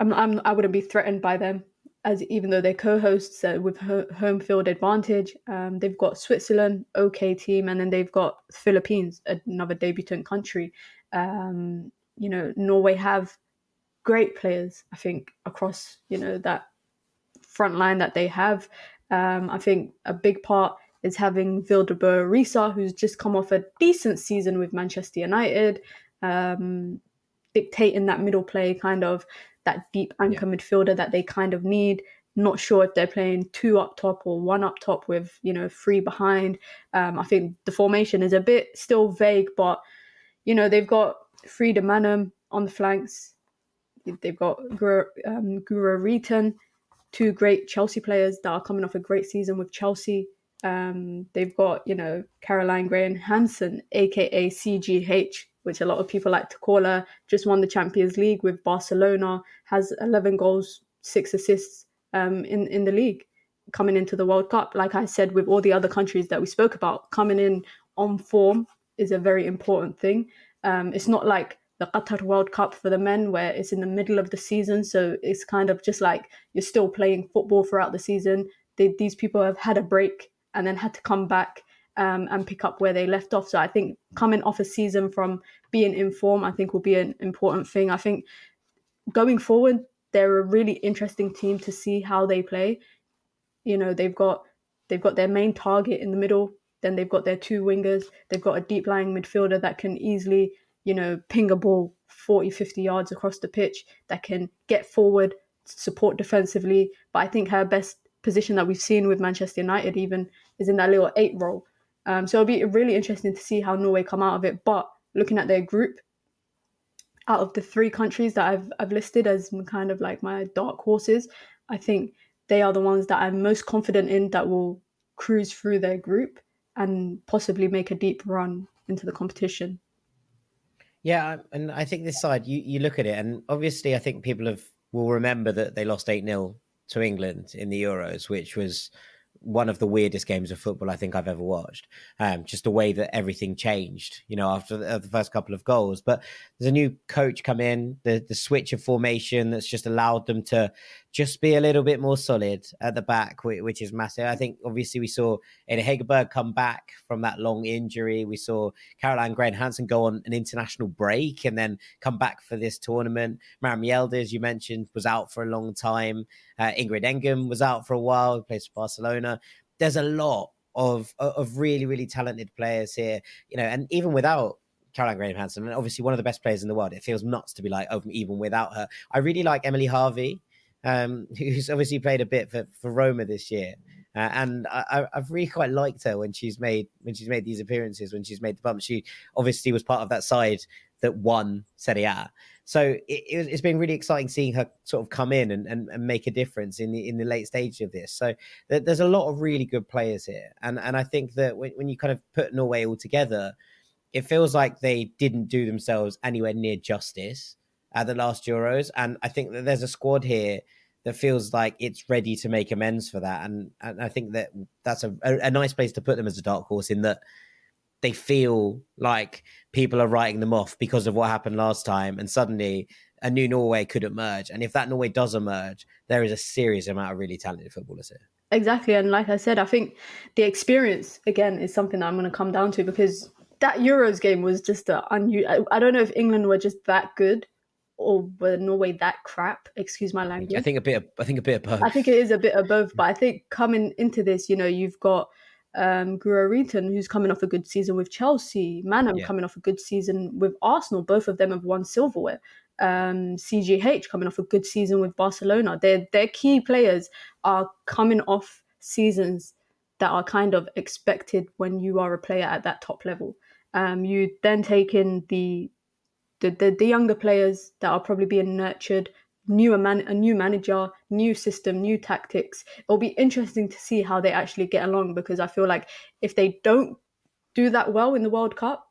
I'm, I'm I wouldn't be threatened by them as even though they're co-hosts uh, with ho- home field advantage. Um, they've got Switzerland, okay team, and then they've got Philippines, another debutant country. Um, you know, Norway have great players. I think across you know that front line that they have. Um, I think a big part is having Vilde Bø Risa, who's just come off a decent season with Manchester United um, dictating that middle play, kind of that deep anchor yeah. midfielder that they kind of need. Not sure if they're playing two up top or one up top with you know three behind. Um, I think the formation is a bit still vague, but you know they've got Frida Maanum on the flanks. They've got Guro, um, Reiten, two great Chelsea players that are coming off a great season with Chelsea. Um, they've got you know Caroline Graham Hansen, aka CGH, which a lot of people like to call her, just won the Champions League with Barcelona, has 11 goals, six assists um, in, in the league coming into the World Cup. Like I said, with all the other countries that we spoke about, coming in on form is a very important thing. Um, it's not like the Qatar World Cup for the men, where it's in the middle of the season. So it's kind of just like you're still playing football throughout the season. They, these people have had a break and then had to come back um, and pick up where they left off. So I think coming off a season from being in form, I think will be an important thing. I think going forward, they're a really interesting team to see how they play. You know, they've got they've got their main target in the middle, then they've got their two wingers, they've got a deep lying midfielder that can easily, you know, ping a ball 40, 50 yards across the pitch, that can get forward, support defensively. But I think her best position that we've seen with Manchester United even is in that little eight role. Um, so it'll be really interesting to see how Norway come out of it. But looking at their group, out of the three countries that I've I've listed as kind of like my dark horses, I think they are the ones that I'm most confident in that will cruise through their group and possibly make a deep run into the competition. Yeah, and I think this side, you, you look at it, and obviously, I think people have will remember that they lost eight 0 to England in the Euros, which was one of the weirdest games of football I think I've ever watched. Um, just the way that everything changed, you know, after the, the, first couple of goals. But there's a new coach come in, the the switch of formation that's just allowed them to just be a little bit more solid at the back, which is massive. I think obviously we saw Ada Hegerberg come back from that long injury. We saw Caroline Graham Hansen go on an international break and then come back for this tournament. Maren Mjelde, as you mentioned, was out for a long time. Uh, Ingrid Engen was out for a while, plays for Barcelona. There's a lot of of really really talented players here, you know, and even without Caroline Graham Hansen, and obviously one of the best players in the world. It feels nuts to be like, oh, even without her. I really like Emilie Haavi um, who's obviously played a bit for, for Roma this year. Uh, and I, have really quite liked her when she's made when she's made these appearances when she's made the bump. She obviously was part of that side that won Serie A. So it, has been really exciting seeing her sort of come in and, and, and, make a difference in the in the late stage of this. So there's a lot of really good players here, and and I think that when, when you kind of put Norway all together, it feels like they didn't do themselves anywhere near justice at the last Euros, and I think that there's a squad here that feels like it's ready to make amends for that, and and I think that that's a, a, a nice place to put them as a dark horse in that they feel like people are writing them off because of what happened last time, and suddenly a new Norway could emerge, and if that Norway does emerge, there is a serious amount of really talented footballers here. Exactly, and like I said, I think the experience again is something that I'm going to come down to because that Euros game was just a unusual. I don't know if England were just that good or were Norway that crap? Excuse my language. I think a bit. Of, I think a bit of both. I think it is a bit of both. But I think coming into this, you know, you've got um, who's coming off a good season with Chelsea. Maanum yeah. coming off a good season with Arsenal. Both of them have won silverware. Um, CGH coming off a good season with Barcelona. Their their key players are coming off seasons that are kind of expected when you are a player at that top level. Um, you then take in the the, the, the younger players that are probably being nurtured, newer man, a new manager, new system, new tactics. It'll be interesting to see how they actually get along because I feel like if they don't do that well in the World Cup,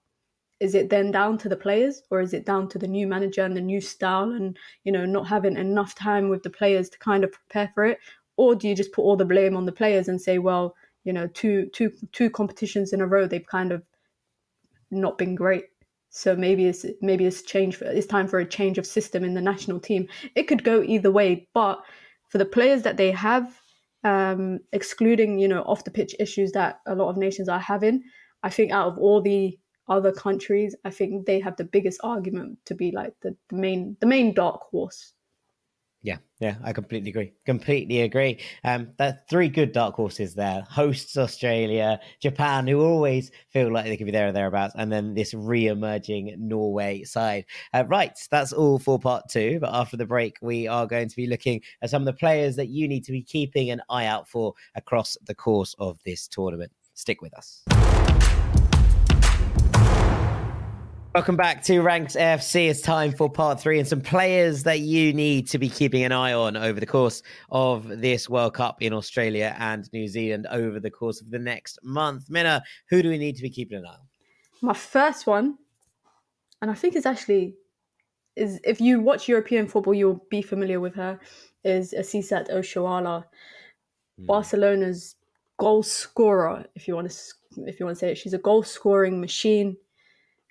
is it then down to the players or is it down to the new manager and the new style and you know not having enough time with the players to kind of prepare for it or do you just put all the blame on the players and say well you know two two two competitions in a row they've kind of not been great so maybe it's maybe it's change. For, it's time for a change of system in the national team. It could go either way, but for the players that they have, um, excluding you know off the pitch issues that a lot of nations are having, I think out of all the other countries, I think they have the biggest argument to be like the, the main the main dark horse yeah, yeah, I completely agree. Completely agree. Um, are three good dark horses there. Hosts Australia, Japan, who always feel like they could be there or thereabouts, and then this re-emerging Norway side. Uh, right, that's all for part two. But after the break, we are going to be looking at some of the players that you need to be keeping an eye out for across the course of this tournament. Stick with us. Welcome back to Ranks AFC. It's time for part three and some players that you need to be keeping an eye on over the course of this World Cup in Australia and New Zealand over the course of the next month. Mina, who do we need to be keeping an eye on? My first one, and I think it's actually is if you watch European football, you'll be familiar with her. Is Asisat Oshoala, mm. Barcelona's goal scorer. If you want to, if you want to say it, she's a goal scoring machine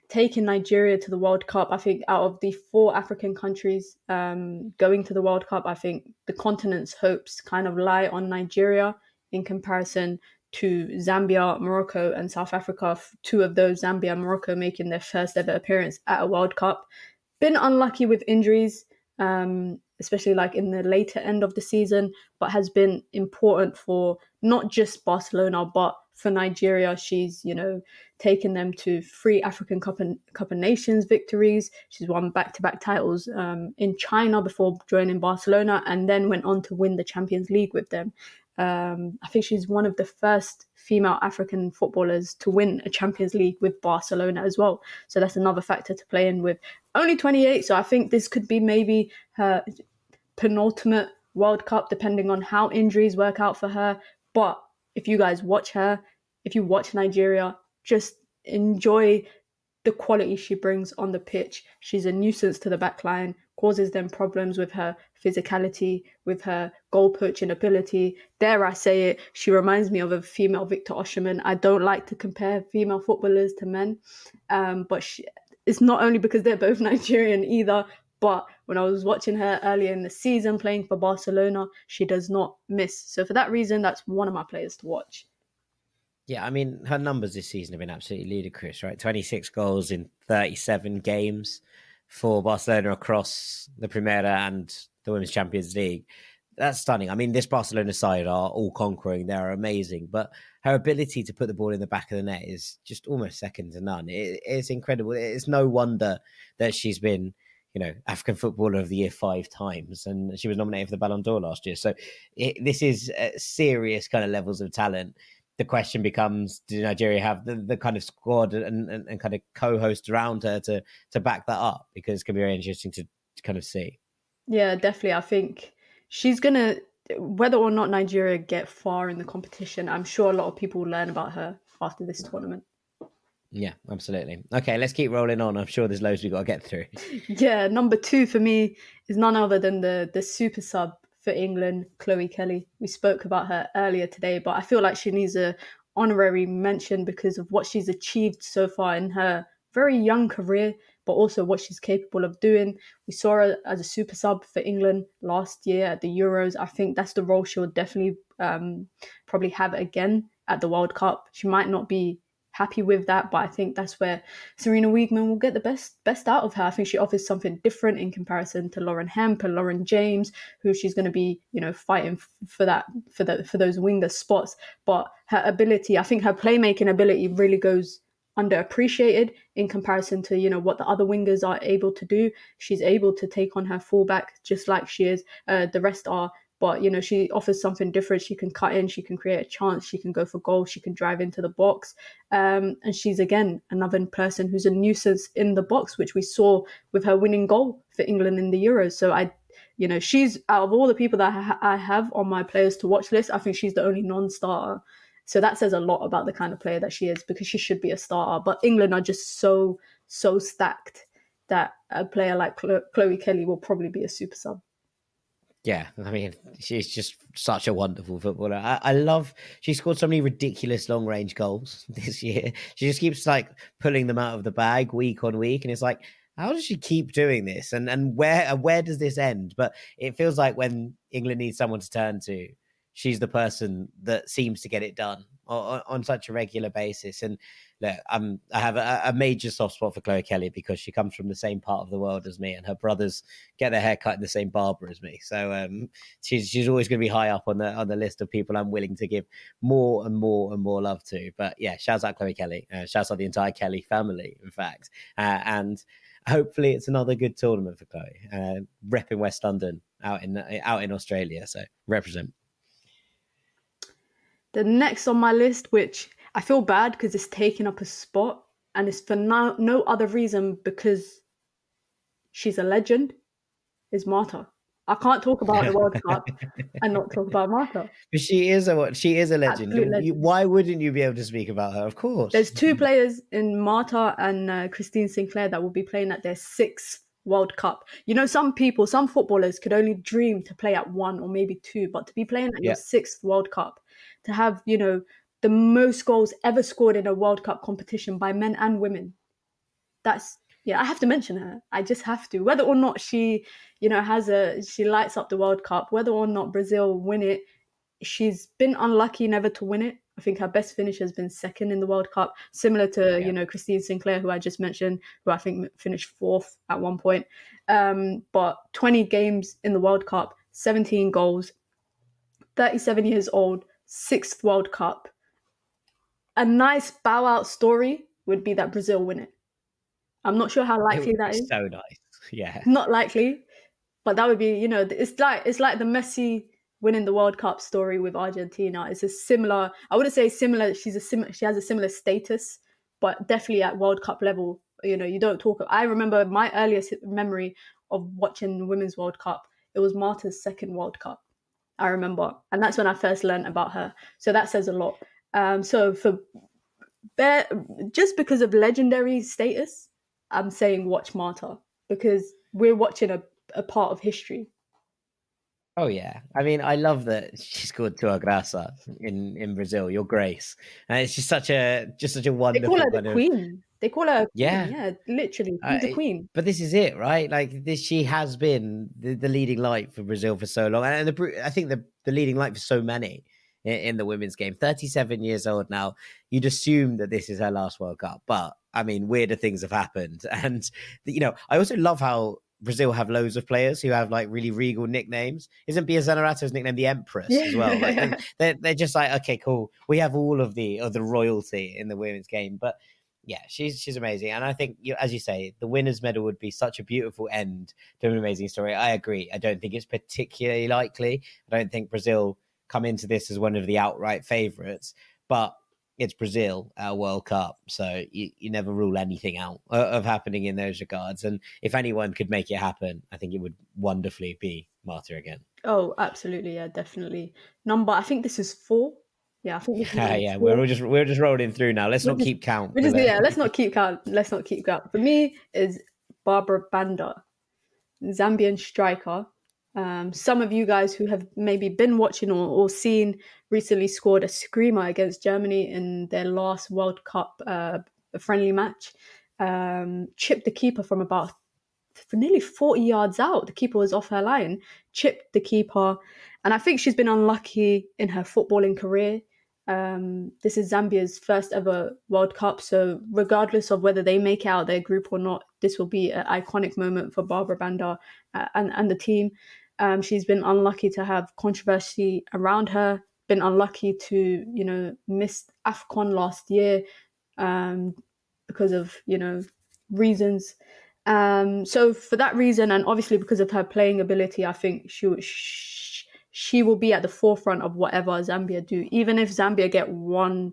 taking Nigeria to the World Cup, I think out of the four African countries um, going to the World Cup, I think the continent's hopes kind of lie on Nigeria in comparison to Zambia, Morocco, and South Africa. Two of those, Zambia and Morocco, making their first ever appearance at a World Cup. Been unlucky with injuries, um, especially like in the later end of the season, but has been important for not just Barcelona, but for Nigeria. She's, you know, taken them to three African Cup, and, Cup of Nations victories. She's won back to back titles um, in China before joining Barcelona and then went on to win the Champions League with them. Um, I think she's one of the first female African footballers to win a Champions League with Barcelona as well. So that's another factor to play in with. Only 28, so I think this could be maybe her penultimate World Cup, depending on how injuries work out for her. But if you guys watch her, if you watch Nigeria, just enjoy the quality she brings on the pitch. She's a nuisance to the back line causes them problems with her physicality, with her goal poaching ability. Dare I say it, she reminds me of a female Victor Osimhen. I don't like to compare female footballers to men, um, but she, it's not only because they're both Nigerian either. But when I was watching her earlier in the season playing for Barcelona, she does not miss. So for that reason, that's one of my players to watch. Yeah, I mean, her numbers this season have been absolutely ludicrous, right? 26 goals in 37 games for Barcelona across the Primera and the Women's Champions League. That's stunning. I mean, this Barcelona side are all conquering. They're amazing, but her ability to put the ball in the back of the net is just almost second to none. It, it's incredible. It's no wonder that she's been, you know, African Footballer of the Year five times, and she was nominated for the Ballon d'Or last year. So it, this is uh, serious kind of levels of talent the question becomes do Nigeria have the, the kind of squad and, and, and, kind of co-host around her to to back that up because it's going to be very interesting to, to kind of see. Yeah, definitely. I think she's going to whether or not Nigeria get far in the competition, I'm sure a lot of people will learn about her after this tournament. Yeah, absolutely. Okay, let's keep rolling on. I'm sure there's loads we've got to get through. yeah, number two for me is none other than the the super sub for England, Chloe Kelly. We spoke about her earlier today, but I feel like she needs a honorary mention because of what she's achieved so far in her very young career, but also what she's capable of doing. We saw her as a super sub for England last year at the Euros. I think that's the role she'll definitely um, probably have again at the World Cup. She might not be happy with that. But I think that's where Sarina Wiegman will get the best best out of her. I think she offers something different in comparison to Lauren Hemp and Lauren James, who she's going to be, you know, fighting for that for the for those winger spots. But her ability, I think her playmaking ability really goes underappreciated in comparison to you know what the other wingers are able to do. She's able to take on her fullback just like she is. Uh, the rest are but you know she offers something different. She can cut in she can create a chance she can go for goal she can drive into the box. Um, and she's again another person who's a nuisance in the box which we saw with her winning goal for england in the euros. So i you know she's out of all the people that i have on my players to watch list i think she's the only non-starter. So that says a lot about the kind of player that she is because she should be a starter. But england are just so so stacked that a player like chloe kelly will probably be a super sub yeah, I mean, she's just such a wonderful footballer. I, I, love she scored so many ridiculous long range goals this year. She just keeps like pulling them out of the bag week on week, and it's like, how does she keep doing this? And and where where does this end? But it feels like when England needs someone to turn to, she's the person that seems to get it done on, on such a regular basis. And look, I'm, I have a, a, major soft spot for Chloe Kelly because she comes from the same part of the world as me, and her brothers get their hair cut in the same barber as me. So um, she's she's always going to be high up on the on the list of people I'm willing to give more and more and more love to. But yeah, shouts out Chloe Kelly, uh, shouts out the entire Kelly family, in fact, uh, and hopefully it's another good tournament for Chloe, uh, repping West London out in out in Australia. So represent. The next on my list, which I feel bad because it's taking up a spot, and it's for no, no other reason because she's a legend, is Marta. I can't talk about the World Cup and not talk about Marta. But she is a she is a legend. legend. Why wouldn't you be able to speak about her? Of course. There's two players in Marta and uh, Christine Sinclair that will be playing at their sixth World Cup. You know, some people, some footballers could only dream to play at one or maybe two, but to be playing at yeah. your sixth World Cup to have, you know, the most goals ever scored in a World Cup competition by men and women. That's yeah, I have to mention her. I just have to. Whether or not she, you know, has a she lights up the World Cup, whether or not Brazil win it, she's been unlucky never to win it. I think her best finish has been second in the World Cup, similar to yeah. you know Christine Sinclair, who I just mentioned, who I think finished fourth at one point. Um, but 20 games in the World Cup, 17 goals, 37 years old, sixth World Cup. A nice bow out story would be that Brazil win it. I'm not sure how likely that is. So nice, yeah. Not likely, but that would be, you know, it's like it's like the Messi winning the World Cup story with Argentina. It's a similar. I wouldn't say similar. She's a similar. She has a similar status, but definitely at World Cup level. You know, you don't talk. I remember my earliest memory of watching the Women's World Cup. It was Marta's second World Cup. I remember, and that's when I first learned about her. So that says a lot. Um, so for bare, just because of legendary status, I'm saying watch Marta because we're watching a a part of history. Oh yeah, I mean, I love that she's called Tua Graça in in Brazil. Your Grace, and it's just such a just such a wonderful. They call her the queen. They call her, yeah, yeah, literally, uh, a queen. But this is it, right? Like this, she has been the, the leading light for Brazil for so long, and the, I think the the leading light for so many in, in the women's game. Thirty seven years old now. You'd assume that this is her last World Cup, but I mean, weirder things have happened, and you know, I also love how Brazil have loads of players who have like really regal nicknames. Isn't Bia Zanerato's nickname the Empress yeah. as well? Like, they're, they're just like, okay, cool. We have all of the of the royalty in the women's game, but yeah, she's she's amazing, and I think you, as you say, the winners' medal would be such a beautiful end to an amazing story. I agree. I don't think it's particularly likely. I don't think Brazil come into this as one of the outright favourites, but it's Brazil a World Cup, so you, you never rule anything out uh, of happening in those regards. And if anyone could make it happen, I think it would wonderfully be Marta again. Oh, absolutely, yeah, definitely. Number, I think this is four yeah, I think yeah, yeah. We're just we're just rolling through now. Let's we're not just, keep count. Just, yeah, let's not keep count. Let's not keep count. For me, is Barbara Banda, Zambian striker. Um, some of you guys who have maybe been watching or, or seen recently scored a screamer against Germany in their last World Cup uh, friendly match. Um, chipped the keeper from about for nearly 40 yards out. The keeper was off her line, chipped the keeper. And I think she's been unlucky in her footballing career. Um, this is Zambia's first ever World Cup, so regardless of whether they make out their group or not, this will be an iconic moment for Barbara Banda uh, and and the team. Um, she's been unlucky to have controversy around her. Been unlucky to you know miss Afcon last year um, because of you know reasons. Um, so for that reason, and obviously because of her playing ability, I think she she will be at the forefront of whatever Zambia do. Even if Zambia get one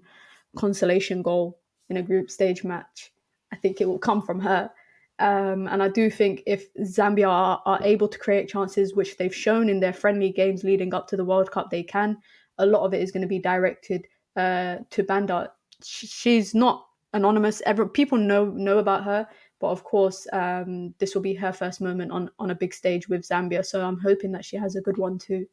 consolation goal in a group stage match, I think it will come from her. Um, and I do think if Zambia are, are, able to create chances, which they've shown in their friendly games leading up to the World Cup, they can. A lot of it is going to be directed uh, to Banda. She's not anonymous. Ever people know know about her, but of course, um, this will be her first moment on on a big stage with Zambia. So I'm hoping that she has a good one too.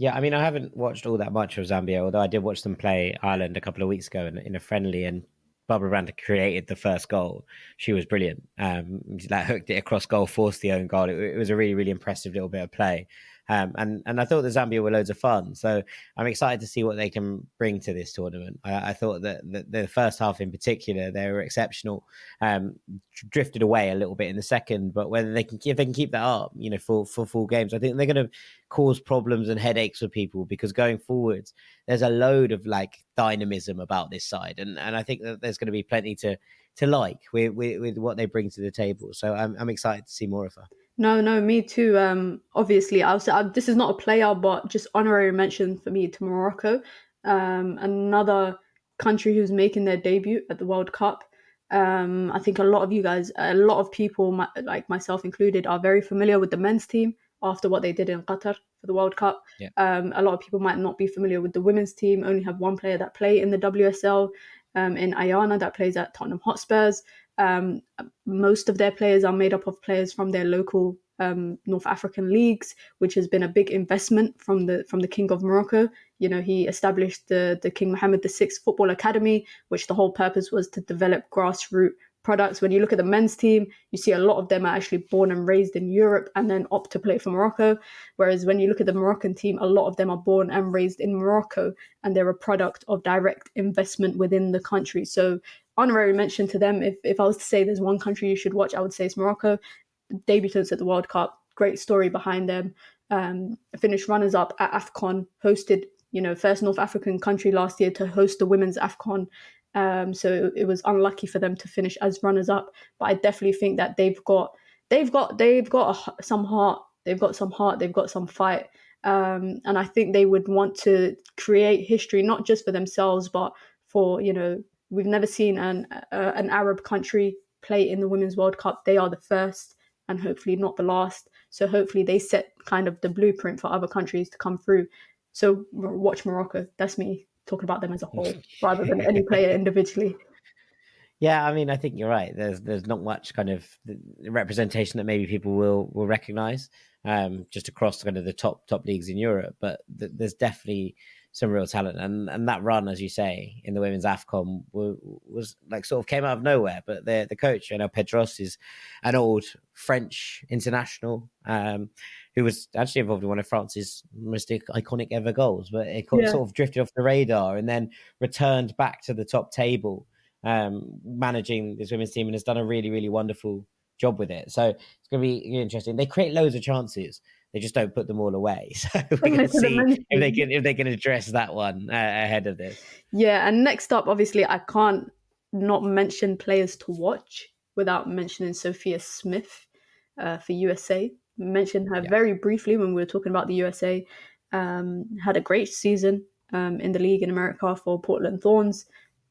Yeah, I mean, I haven't watched all that much of Zambia, although I did watch them play Ireland a couple of weeks ago in, in a friendly, and Barbara Banda created the first goal. She was brilliant. Um, like hooked it across goal, forced the own goal. It, it was a really, really impressive little bit of play. Um, and and I thought the Zambia were loads of fun. So I'm excited to see what they can bring to this tournament. I, I thought that, that, the first half in particular they were exceptional. Um, drifted away a little bit in the second, but whether they can if they can keep that up, you know, for for full games, I think they're going to cause problems and headaches for people because going forwards, there's a load of like dynamism about this side, and and I think that there's going to be plenty to to like with, with, with what they bring to the table. So I'm I'm excited to see more of her. No, no, me too. Um, obviously, I'll say I, this is not a player, but just honorary mention for me to Morocco, um, another country who's making their debut at the World Cup. Um, I think a lot of you guys, a lot of people, my, like myself included, are very familiar with the men's team after what they did in Qatar for the World Cup. Yeah. Um, a lot of people might not be familiar with the women's team. Only have one player that play in the WSL, um, in Ayane that plays at Tottenham Hotspurs. Um, most of their players are made up of players from their local um, North African leagues, which has been a big investment from the from the King of Morocco. You know, he established the the King Mohammed VI Football Academy, which the whole purpose was to develop grassroots products. When you look at the men's team, you see a lot of them are actually born and raised in Europe and then opt to play for Morocco. Whereas when you look at the Moroccan team, a lot of them are born and raised in Morocco and they're a product of direct investment within the country. So honorary mention to them. If, if I was to say there's one country you should watch, I would say it's Morocco. Debutants at the World Cup, great story behind them. Um, finished runners up at AFCON, hosted, you know, first North African country last year to host the women's AFCON. Um, so it was unlucky for them to finish as runners up. But I definitely think that they've got, they've got, they've got a, some heart. They've got some heart. They've got some fight. Um, and I think they would want to create history, not just for themselves, but for you know We've never seen an uh, an Arab country play in the Women's World Cup. They are the first, and hopefully not the last. So hopefully they set kind of the blueprint for other countries to come through. So watch Morocco. That's me talking about them as a whole, rather than any player individually. Yeah, I mean, I think you're right. There's there's not much kind of representation that maybe people will will recognise um, just across kind of the top top leagues in Europe, but th- there's definitely some real talent, and and that run, as you say, in the women's Afcon was, was like sort of came out of nowhere. But the the coach, I know Pedros, is an old French international um, who was actually involved in one of France's most iconic ever goals, but it yeah. sort of drifted off the radar and then returned back to the top table um, managing this women's team and has done a really, really wonderful job with it. So it's going to be interesting. They create loads of chances. They just don't put them all away. So we're going to see if they can if they can address that one uh, ahead of this. Yeah, and next up, obviously, I can't not mention players to watch without mentioning Sophia Smith uh, for USA. Mentioned her yeah. very briefly when we were talking about the USA. Um, had a great season um, in the league in America for Portland Thorns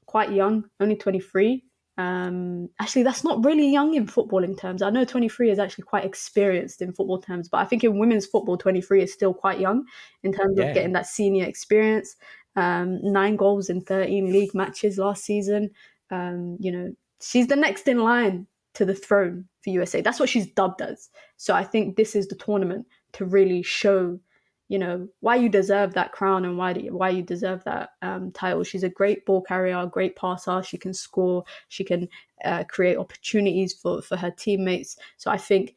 quite young, only 23. Um, actually, that's not really young in footballing terms. I know 23 is actually quite experienced in football terms, but I think in women's football, 23 is still quite young in terms yeah. of getting that senior experience. Um, nine goals in 13 league matches last season. Um, you know, she's the next in line to the throne for USA. That's what she's dubbed as. So I think this is the tournament to really show you know why you deserve that crown and why you, why you deserve that um, title. She's a great ball carrier, great passer. She can score. She can uh, create opportunities for for her teammates. So I think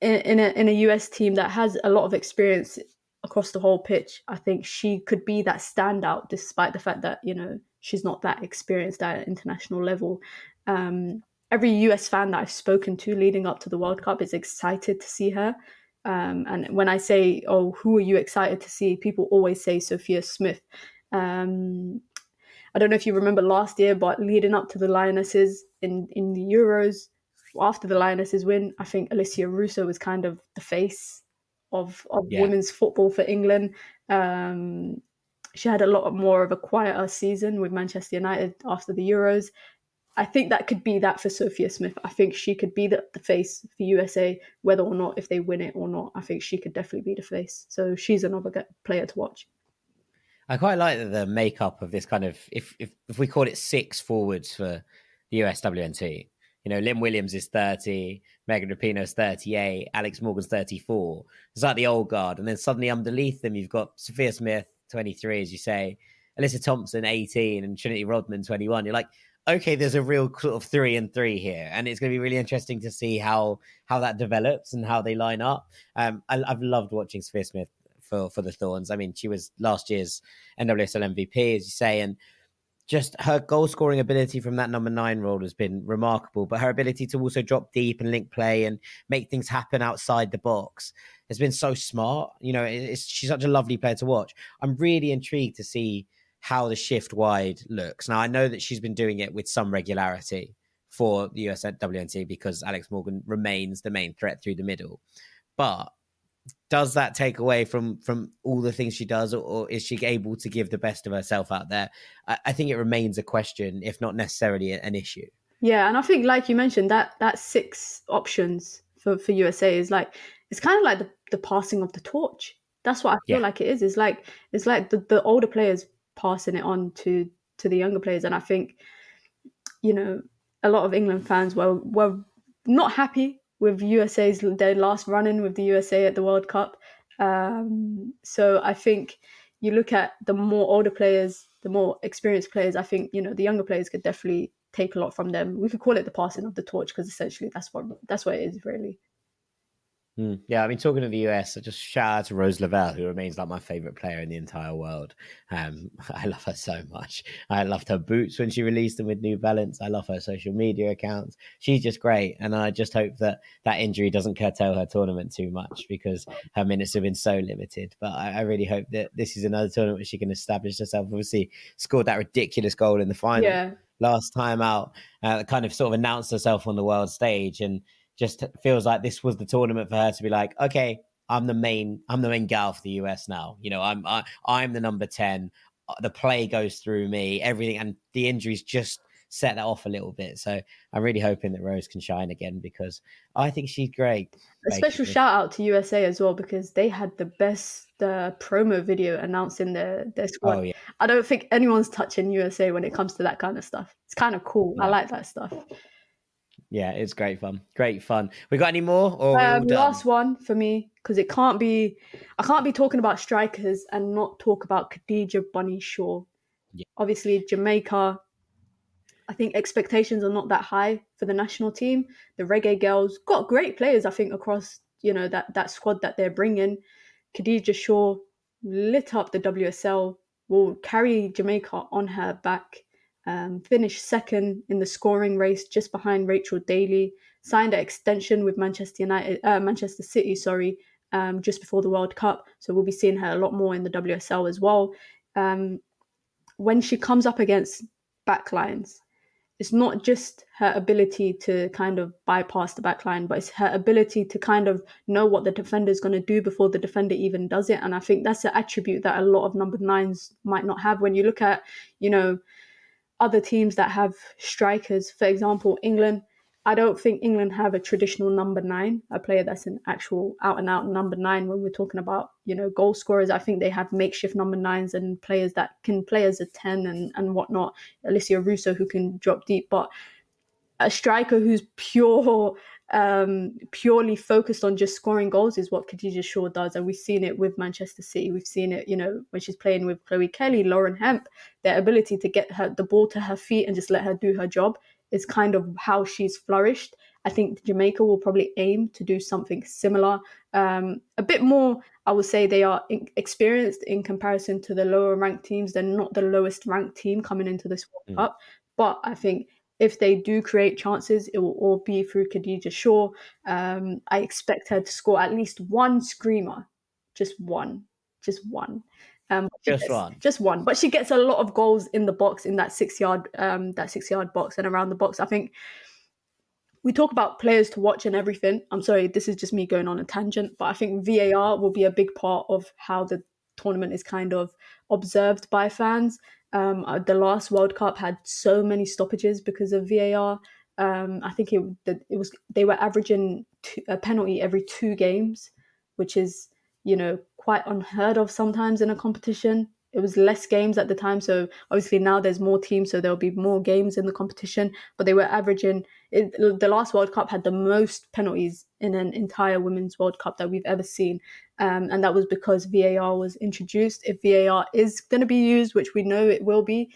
in, in a in a US team that has a lot of experience across the whole pitch, I think she could be that standout, despite the fact that you know she's not that experienced at international level. Um, every US fan that I've spoken to leading up to the World Cup is excited to see her. Um, and when I say, "Oh, who are you excited to see?" people always say Sophia Smith. Um, I don't know if you remember last year, but leading up to the Lionesses in in the Euros, after the Lionesses win, I think Alessia Russo was kind of the face of of yeah. women's football for England. Um, she had a lot more of a quieter season with Manchester United after the Euros, I think that could be that for Sophia Smith. I think she could be the, the face for USA, whether or not if they win it or not. I think she could definitely be the face. So she's another player to watch. I quite like the makeup of this kind of if if, if we call it six forwards for the USWNT. You know, Lynn Williams is 30, Megan Rapinoe is 38, Alex Morgan's 34. It's like the old guard. And then suddenly underneath them, you've got Sophia Smith, 23, as you say, Alyssa Thompson, 18, and Trinity Rodman, 21. You're like, okay, there's a real sort of three and three here, and it's going to be really interesting to see how how that develops and how they line up. Um, I, have loved watching Sophia Smith for for the Thorns. I mean, she was last year's NWSL MVP, as you say, and just her goal scoring ability from that number nine role has been remarkable. But her ability to also drop deep and link play and make things happen outside the box has been so smart. You know, she's such a lovely player to watch. I'm really intrigued to see how the shift wide looks. Now, I know that she's been doing it with some regularity for the USWNT because Alex Morgan remains the main threat through the middle. But does that take away from from all the things she does, or, or is she able to give the best of herself out there? I, I think it remains a question, if not necessarily an issue. Yeah, and I think, like you mentioned, that that six options for for USA is like it's kind of like the, the passing of the torch. That's what I feel yeah. like it is. It's like it's like the, the older players passing it on to to the younger players. And I think, you know, a lot of England fans were were not happy with USA's their last run in with the USA at the World Cup. Um, so I think you look at the more older players, the more experienced players. I think you know the younger players could definitely take a lot from them. We could call it the passing of the torch because essentially that's what that's what it is really. Mm, yeah, I mean, talking to the US, I just shout out to Rose Lavelle, who remains like my favorite player in the entire world. Um, I love her so much. I loved her boots when she released them with New Balance. I love her social media accounts. She's just great, and I just hope that that injury doesn't curtail her tournament too much because her minutes have been so limited. But I, I really hope that this is another tournament where she can establish herself. Obviously, scored that ridiculous goal in the final yeah. last time out, uh, kind of sort of announced herself on the world stage and just feels like this was the tournament for her to be like, okay, I'm the main, I'm the main gal for the US now. You know, I'm, I, I'm the number ten. Uh, the play goes through me, everything, and the injuries just set that off a little bit. So I'm really hoping that Rose can shine again because I think she's great. A special shout out to USA as well because they had the best uh, promo video announcing their their squad. Oh, yeah. I don't think anyone's touching USA when it comes to that kind of stuff. It's kind of cool. Yeah. I like that stuff. Yeah, it's great fun. Great fun. We got any more? Or um, last one for me because it can't be. I can't be talking about strikers and not talk about Khadija Bunny Shaw. Yeah. Obviously, Jamaica. I think expectations are not that high for the national team. The Reggae Girlz got great players. I think across you know that that squad that they're bringing. Khadija Shaw lit up the WSL. Will carry Jamaica on her back um, finished second in the scoring race just behind Rachel Daly, signed an extension with Manchester United, uh, Manchester City, sorry, um, just before the World Cup. So we'll be seeing her a lot more in the WSL as well. Um, when she comes up against backlines, it's not just her ability to kind of bypass the backline, but it's her ability to kind of know what the defender is going to do before the defender even does it. And I think that's an attribute that a lot of number nines might not have. When you look at, you know, other teams that have strikers. For example, England. I don't think England have a traditional number nine, a player that's an actual out and out number nine when we're talking about, you know, goal scorers. I think they have makeshift number nines and players that can play as a 10 and, and whatnot. Alessia Russo, who can drop deep, but a striker who's pure um, purely focused on just scoring goals is what Khadija Shaw does. And we've seen it with Manchester City. We've seen it, you know, when she's playing with Chloe Kelly, Lauren Hemp, their ability to get her the ball to her feet and just let her do her job is kind of how she's flourished. I think Jamaica will probably aim to do something similar. Um, a bit more, I would say they are in- experienced in comparison to the lower ranked teams. They're not the lowest ranked team coming into this World mm. Cup, but I think if they do create chances, it will all be through Khadija Shaw. Um, I expect her to score at least one screamer, just one, just one. Um, just gets, one, just one. But she gets a lot of goals in the box, in that six yard, um, that six yard box and around the box. I think we talk about players to watch and everything. I'm sorry, this is just me going on a tangent, but I think VAR will be a big part of how the tournament is kind of observed by fans. Um, uh, the last World Cup had so many stoppages because of VAR. Um, I think it it was they were averaging two, a penalty every two games, which is you know quite unheard of sometimes in a competition it was less games at the time so obviously now there's more teams so there'll be more games in the competition but they were averaging it, the last world cup had the most penalties in an entire women's world cup that we've ever seen. Um, and that was because var was introduced. If var is going to be used which we know it will be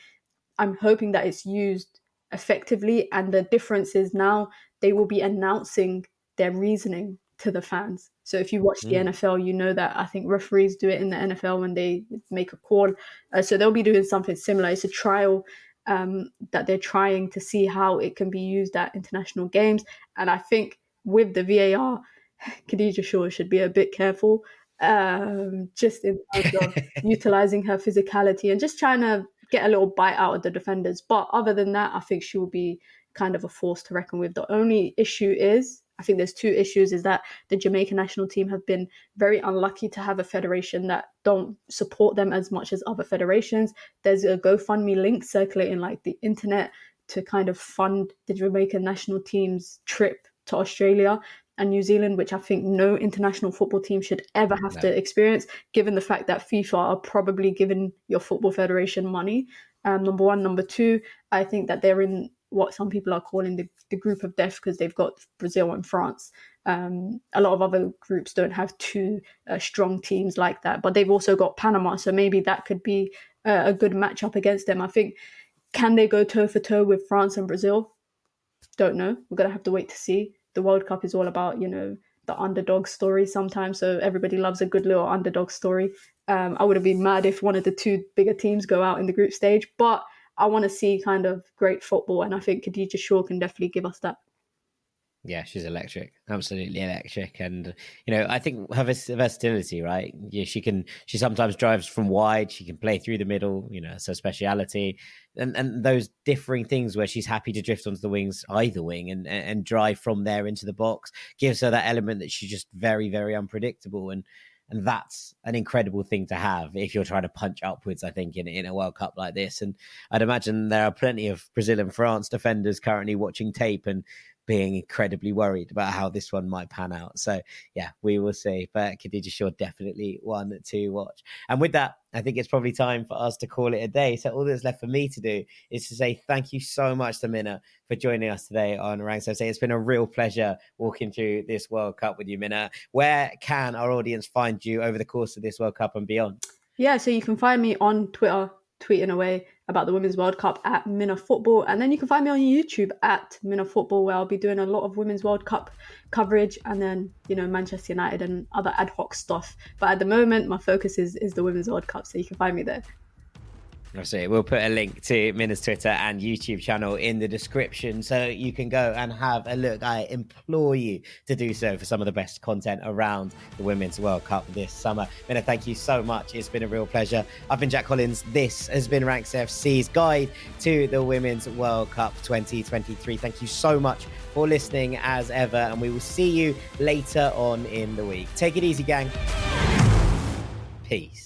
i'm hoping that it's used effectively and the difference is now they will be announcing their reasoning to the fans. So if you watch the mm. NFL, you know that I think referees do it in the NFL when they make a call. Uh, so they'll be doing something similar. It's a trial um, that they're trying to see how it can be used at international games. And I think with the VAR, Khadija Shaw should be a bit careful, um, just in terms of utilizing her physicality and just trying to get a little bite out of the defenders. But other than that, I think she will be kind of a force to reckon with. The only issue is I think there's two issues is that the Jamaican national team have been very unlucky to have a federation that don't support them as much as other federations. There's a GoFundMe link circulating like the internet to kind of fund the Jamaican national team's trip to Australia and New Zealand, which I think no international football team should ever have no. to experience, given the fact that FIFA are probably giving your football federation money. Um, number one. Number two, I think that they're in what some people are calling the, the group of death because they've got Brazil and France. Um, a lot of other groups don't have two uh, strong teams like that, but they've also got Panama, so maybe that could be a, a good matchup against them. I think can they go toe for toe with France and Brazil? Don't know. We're gonna have to wait to see. The World Cup is all about you know the underdog story sometimes, so everybody loves a good little underdog story. Um, I would have been mad if one of the two bigger teams go out in the group stage, but I want to see kind of great football, and I think Khadija Shaw can definitely give us that. Yeah, she's electric, absolutely electric, and you know I think her versatility, right? Yeah, she can. She sometimes drives from wide. She can play through the middle. You know, it's her speciality, and and those differing things where she's happy to drift onto the wings, either wing, and and drive from there into the box gives her that element that she's just very very unpredictable and And that's an incredible thing to have if you're trying to punch upwards, I think, in, in a World Cup like this. And I'd imagine there are plenty of Brazil and France defenders currently watching tape and being incredibly worried about how this one might pan out. So yeah, we will see. But Khadija Shaw definitely one to watch. And with that, I think it's probably time for us to call it a day. So all that's left for me to do is to say thank you so much to Mina for joining us today on Ranks I say It's been a real pleasure walking through this World Cup with you, Mina. Where can our audience find you over the course of this World Cup and beyond? Yeah, so you can find me on Twitter tweeting away about the Women's World Cup at Mina Football. And then you can find me on YouTube at Mina Football, where I'll be doing a lot of Women's World Cup coverage and then, you know, Manchester United and other ad hoc stuff. But at the moment, my focus is, is the Women's World Cup, so you can find me there. Obviously, we'll put a link to Mina's Twitter and YouTube channel in the description so you can go and have a look. I implore you to do so for some of the best content around the Women's World Cup this summer. Mina, thank you so much. It's been a real pleasure. I've been Jack Collins. This has been Ranks FC's guide to the Women's World Cup 2023. Thank you so much for listening as ever, and we will see you later on in the week. Take it easy, gang. Peace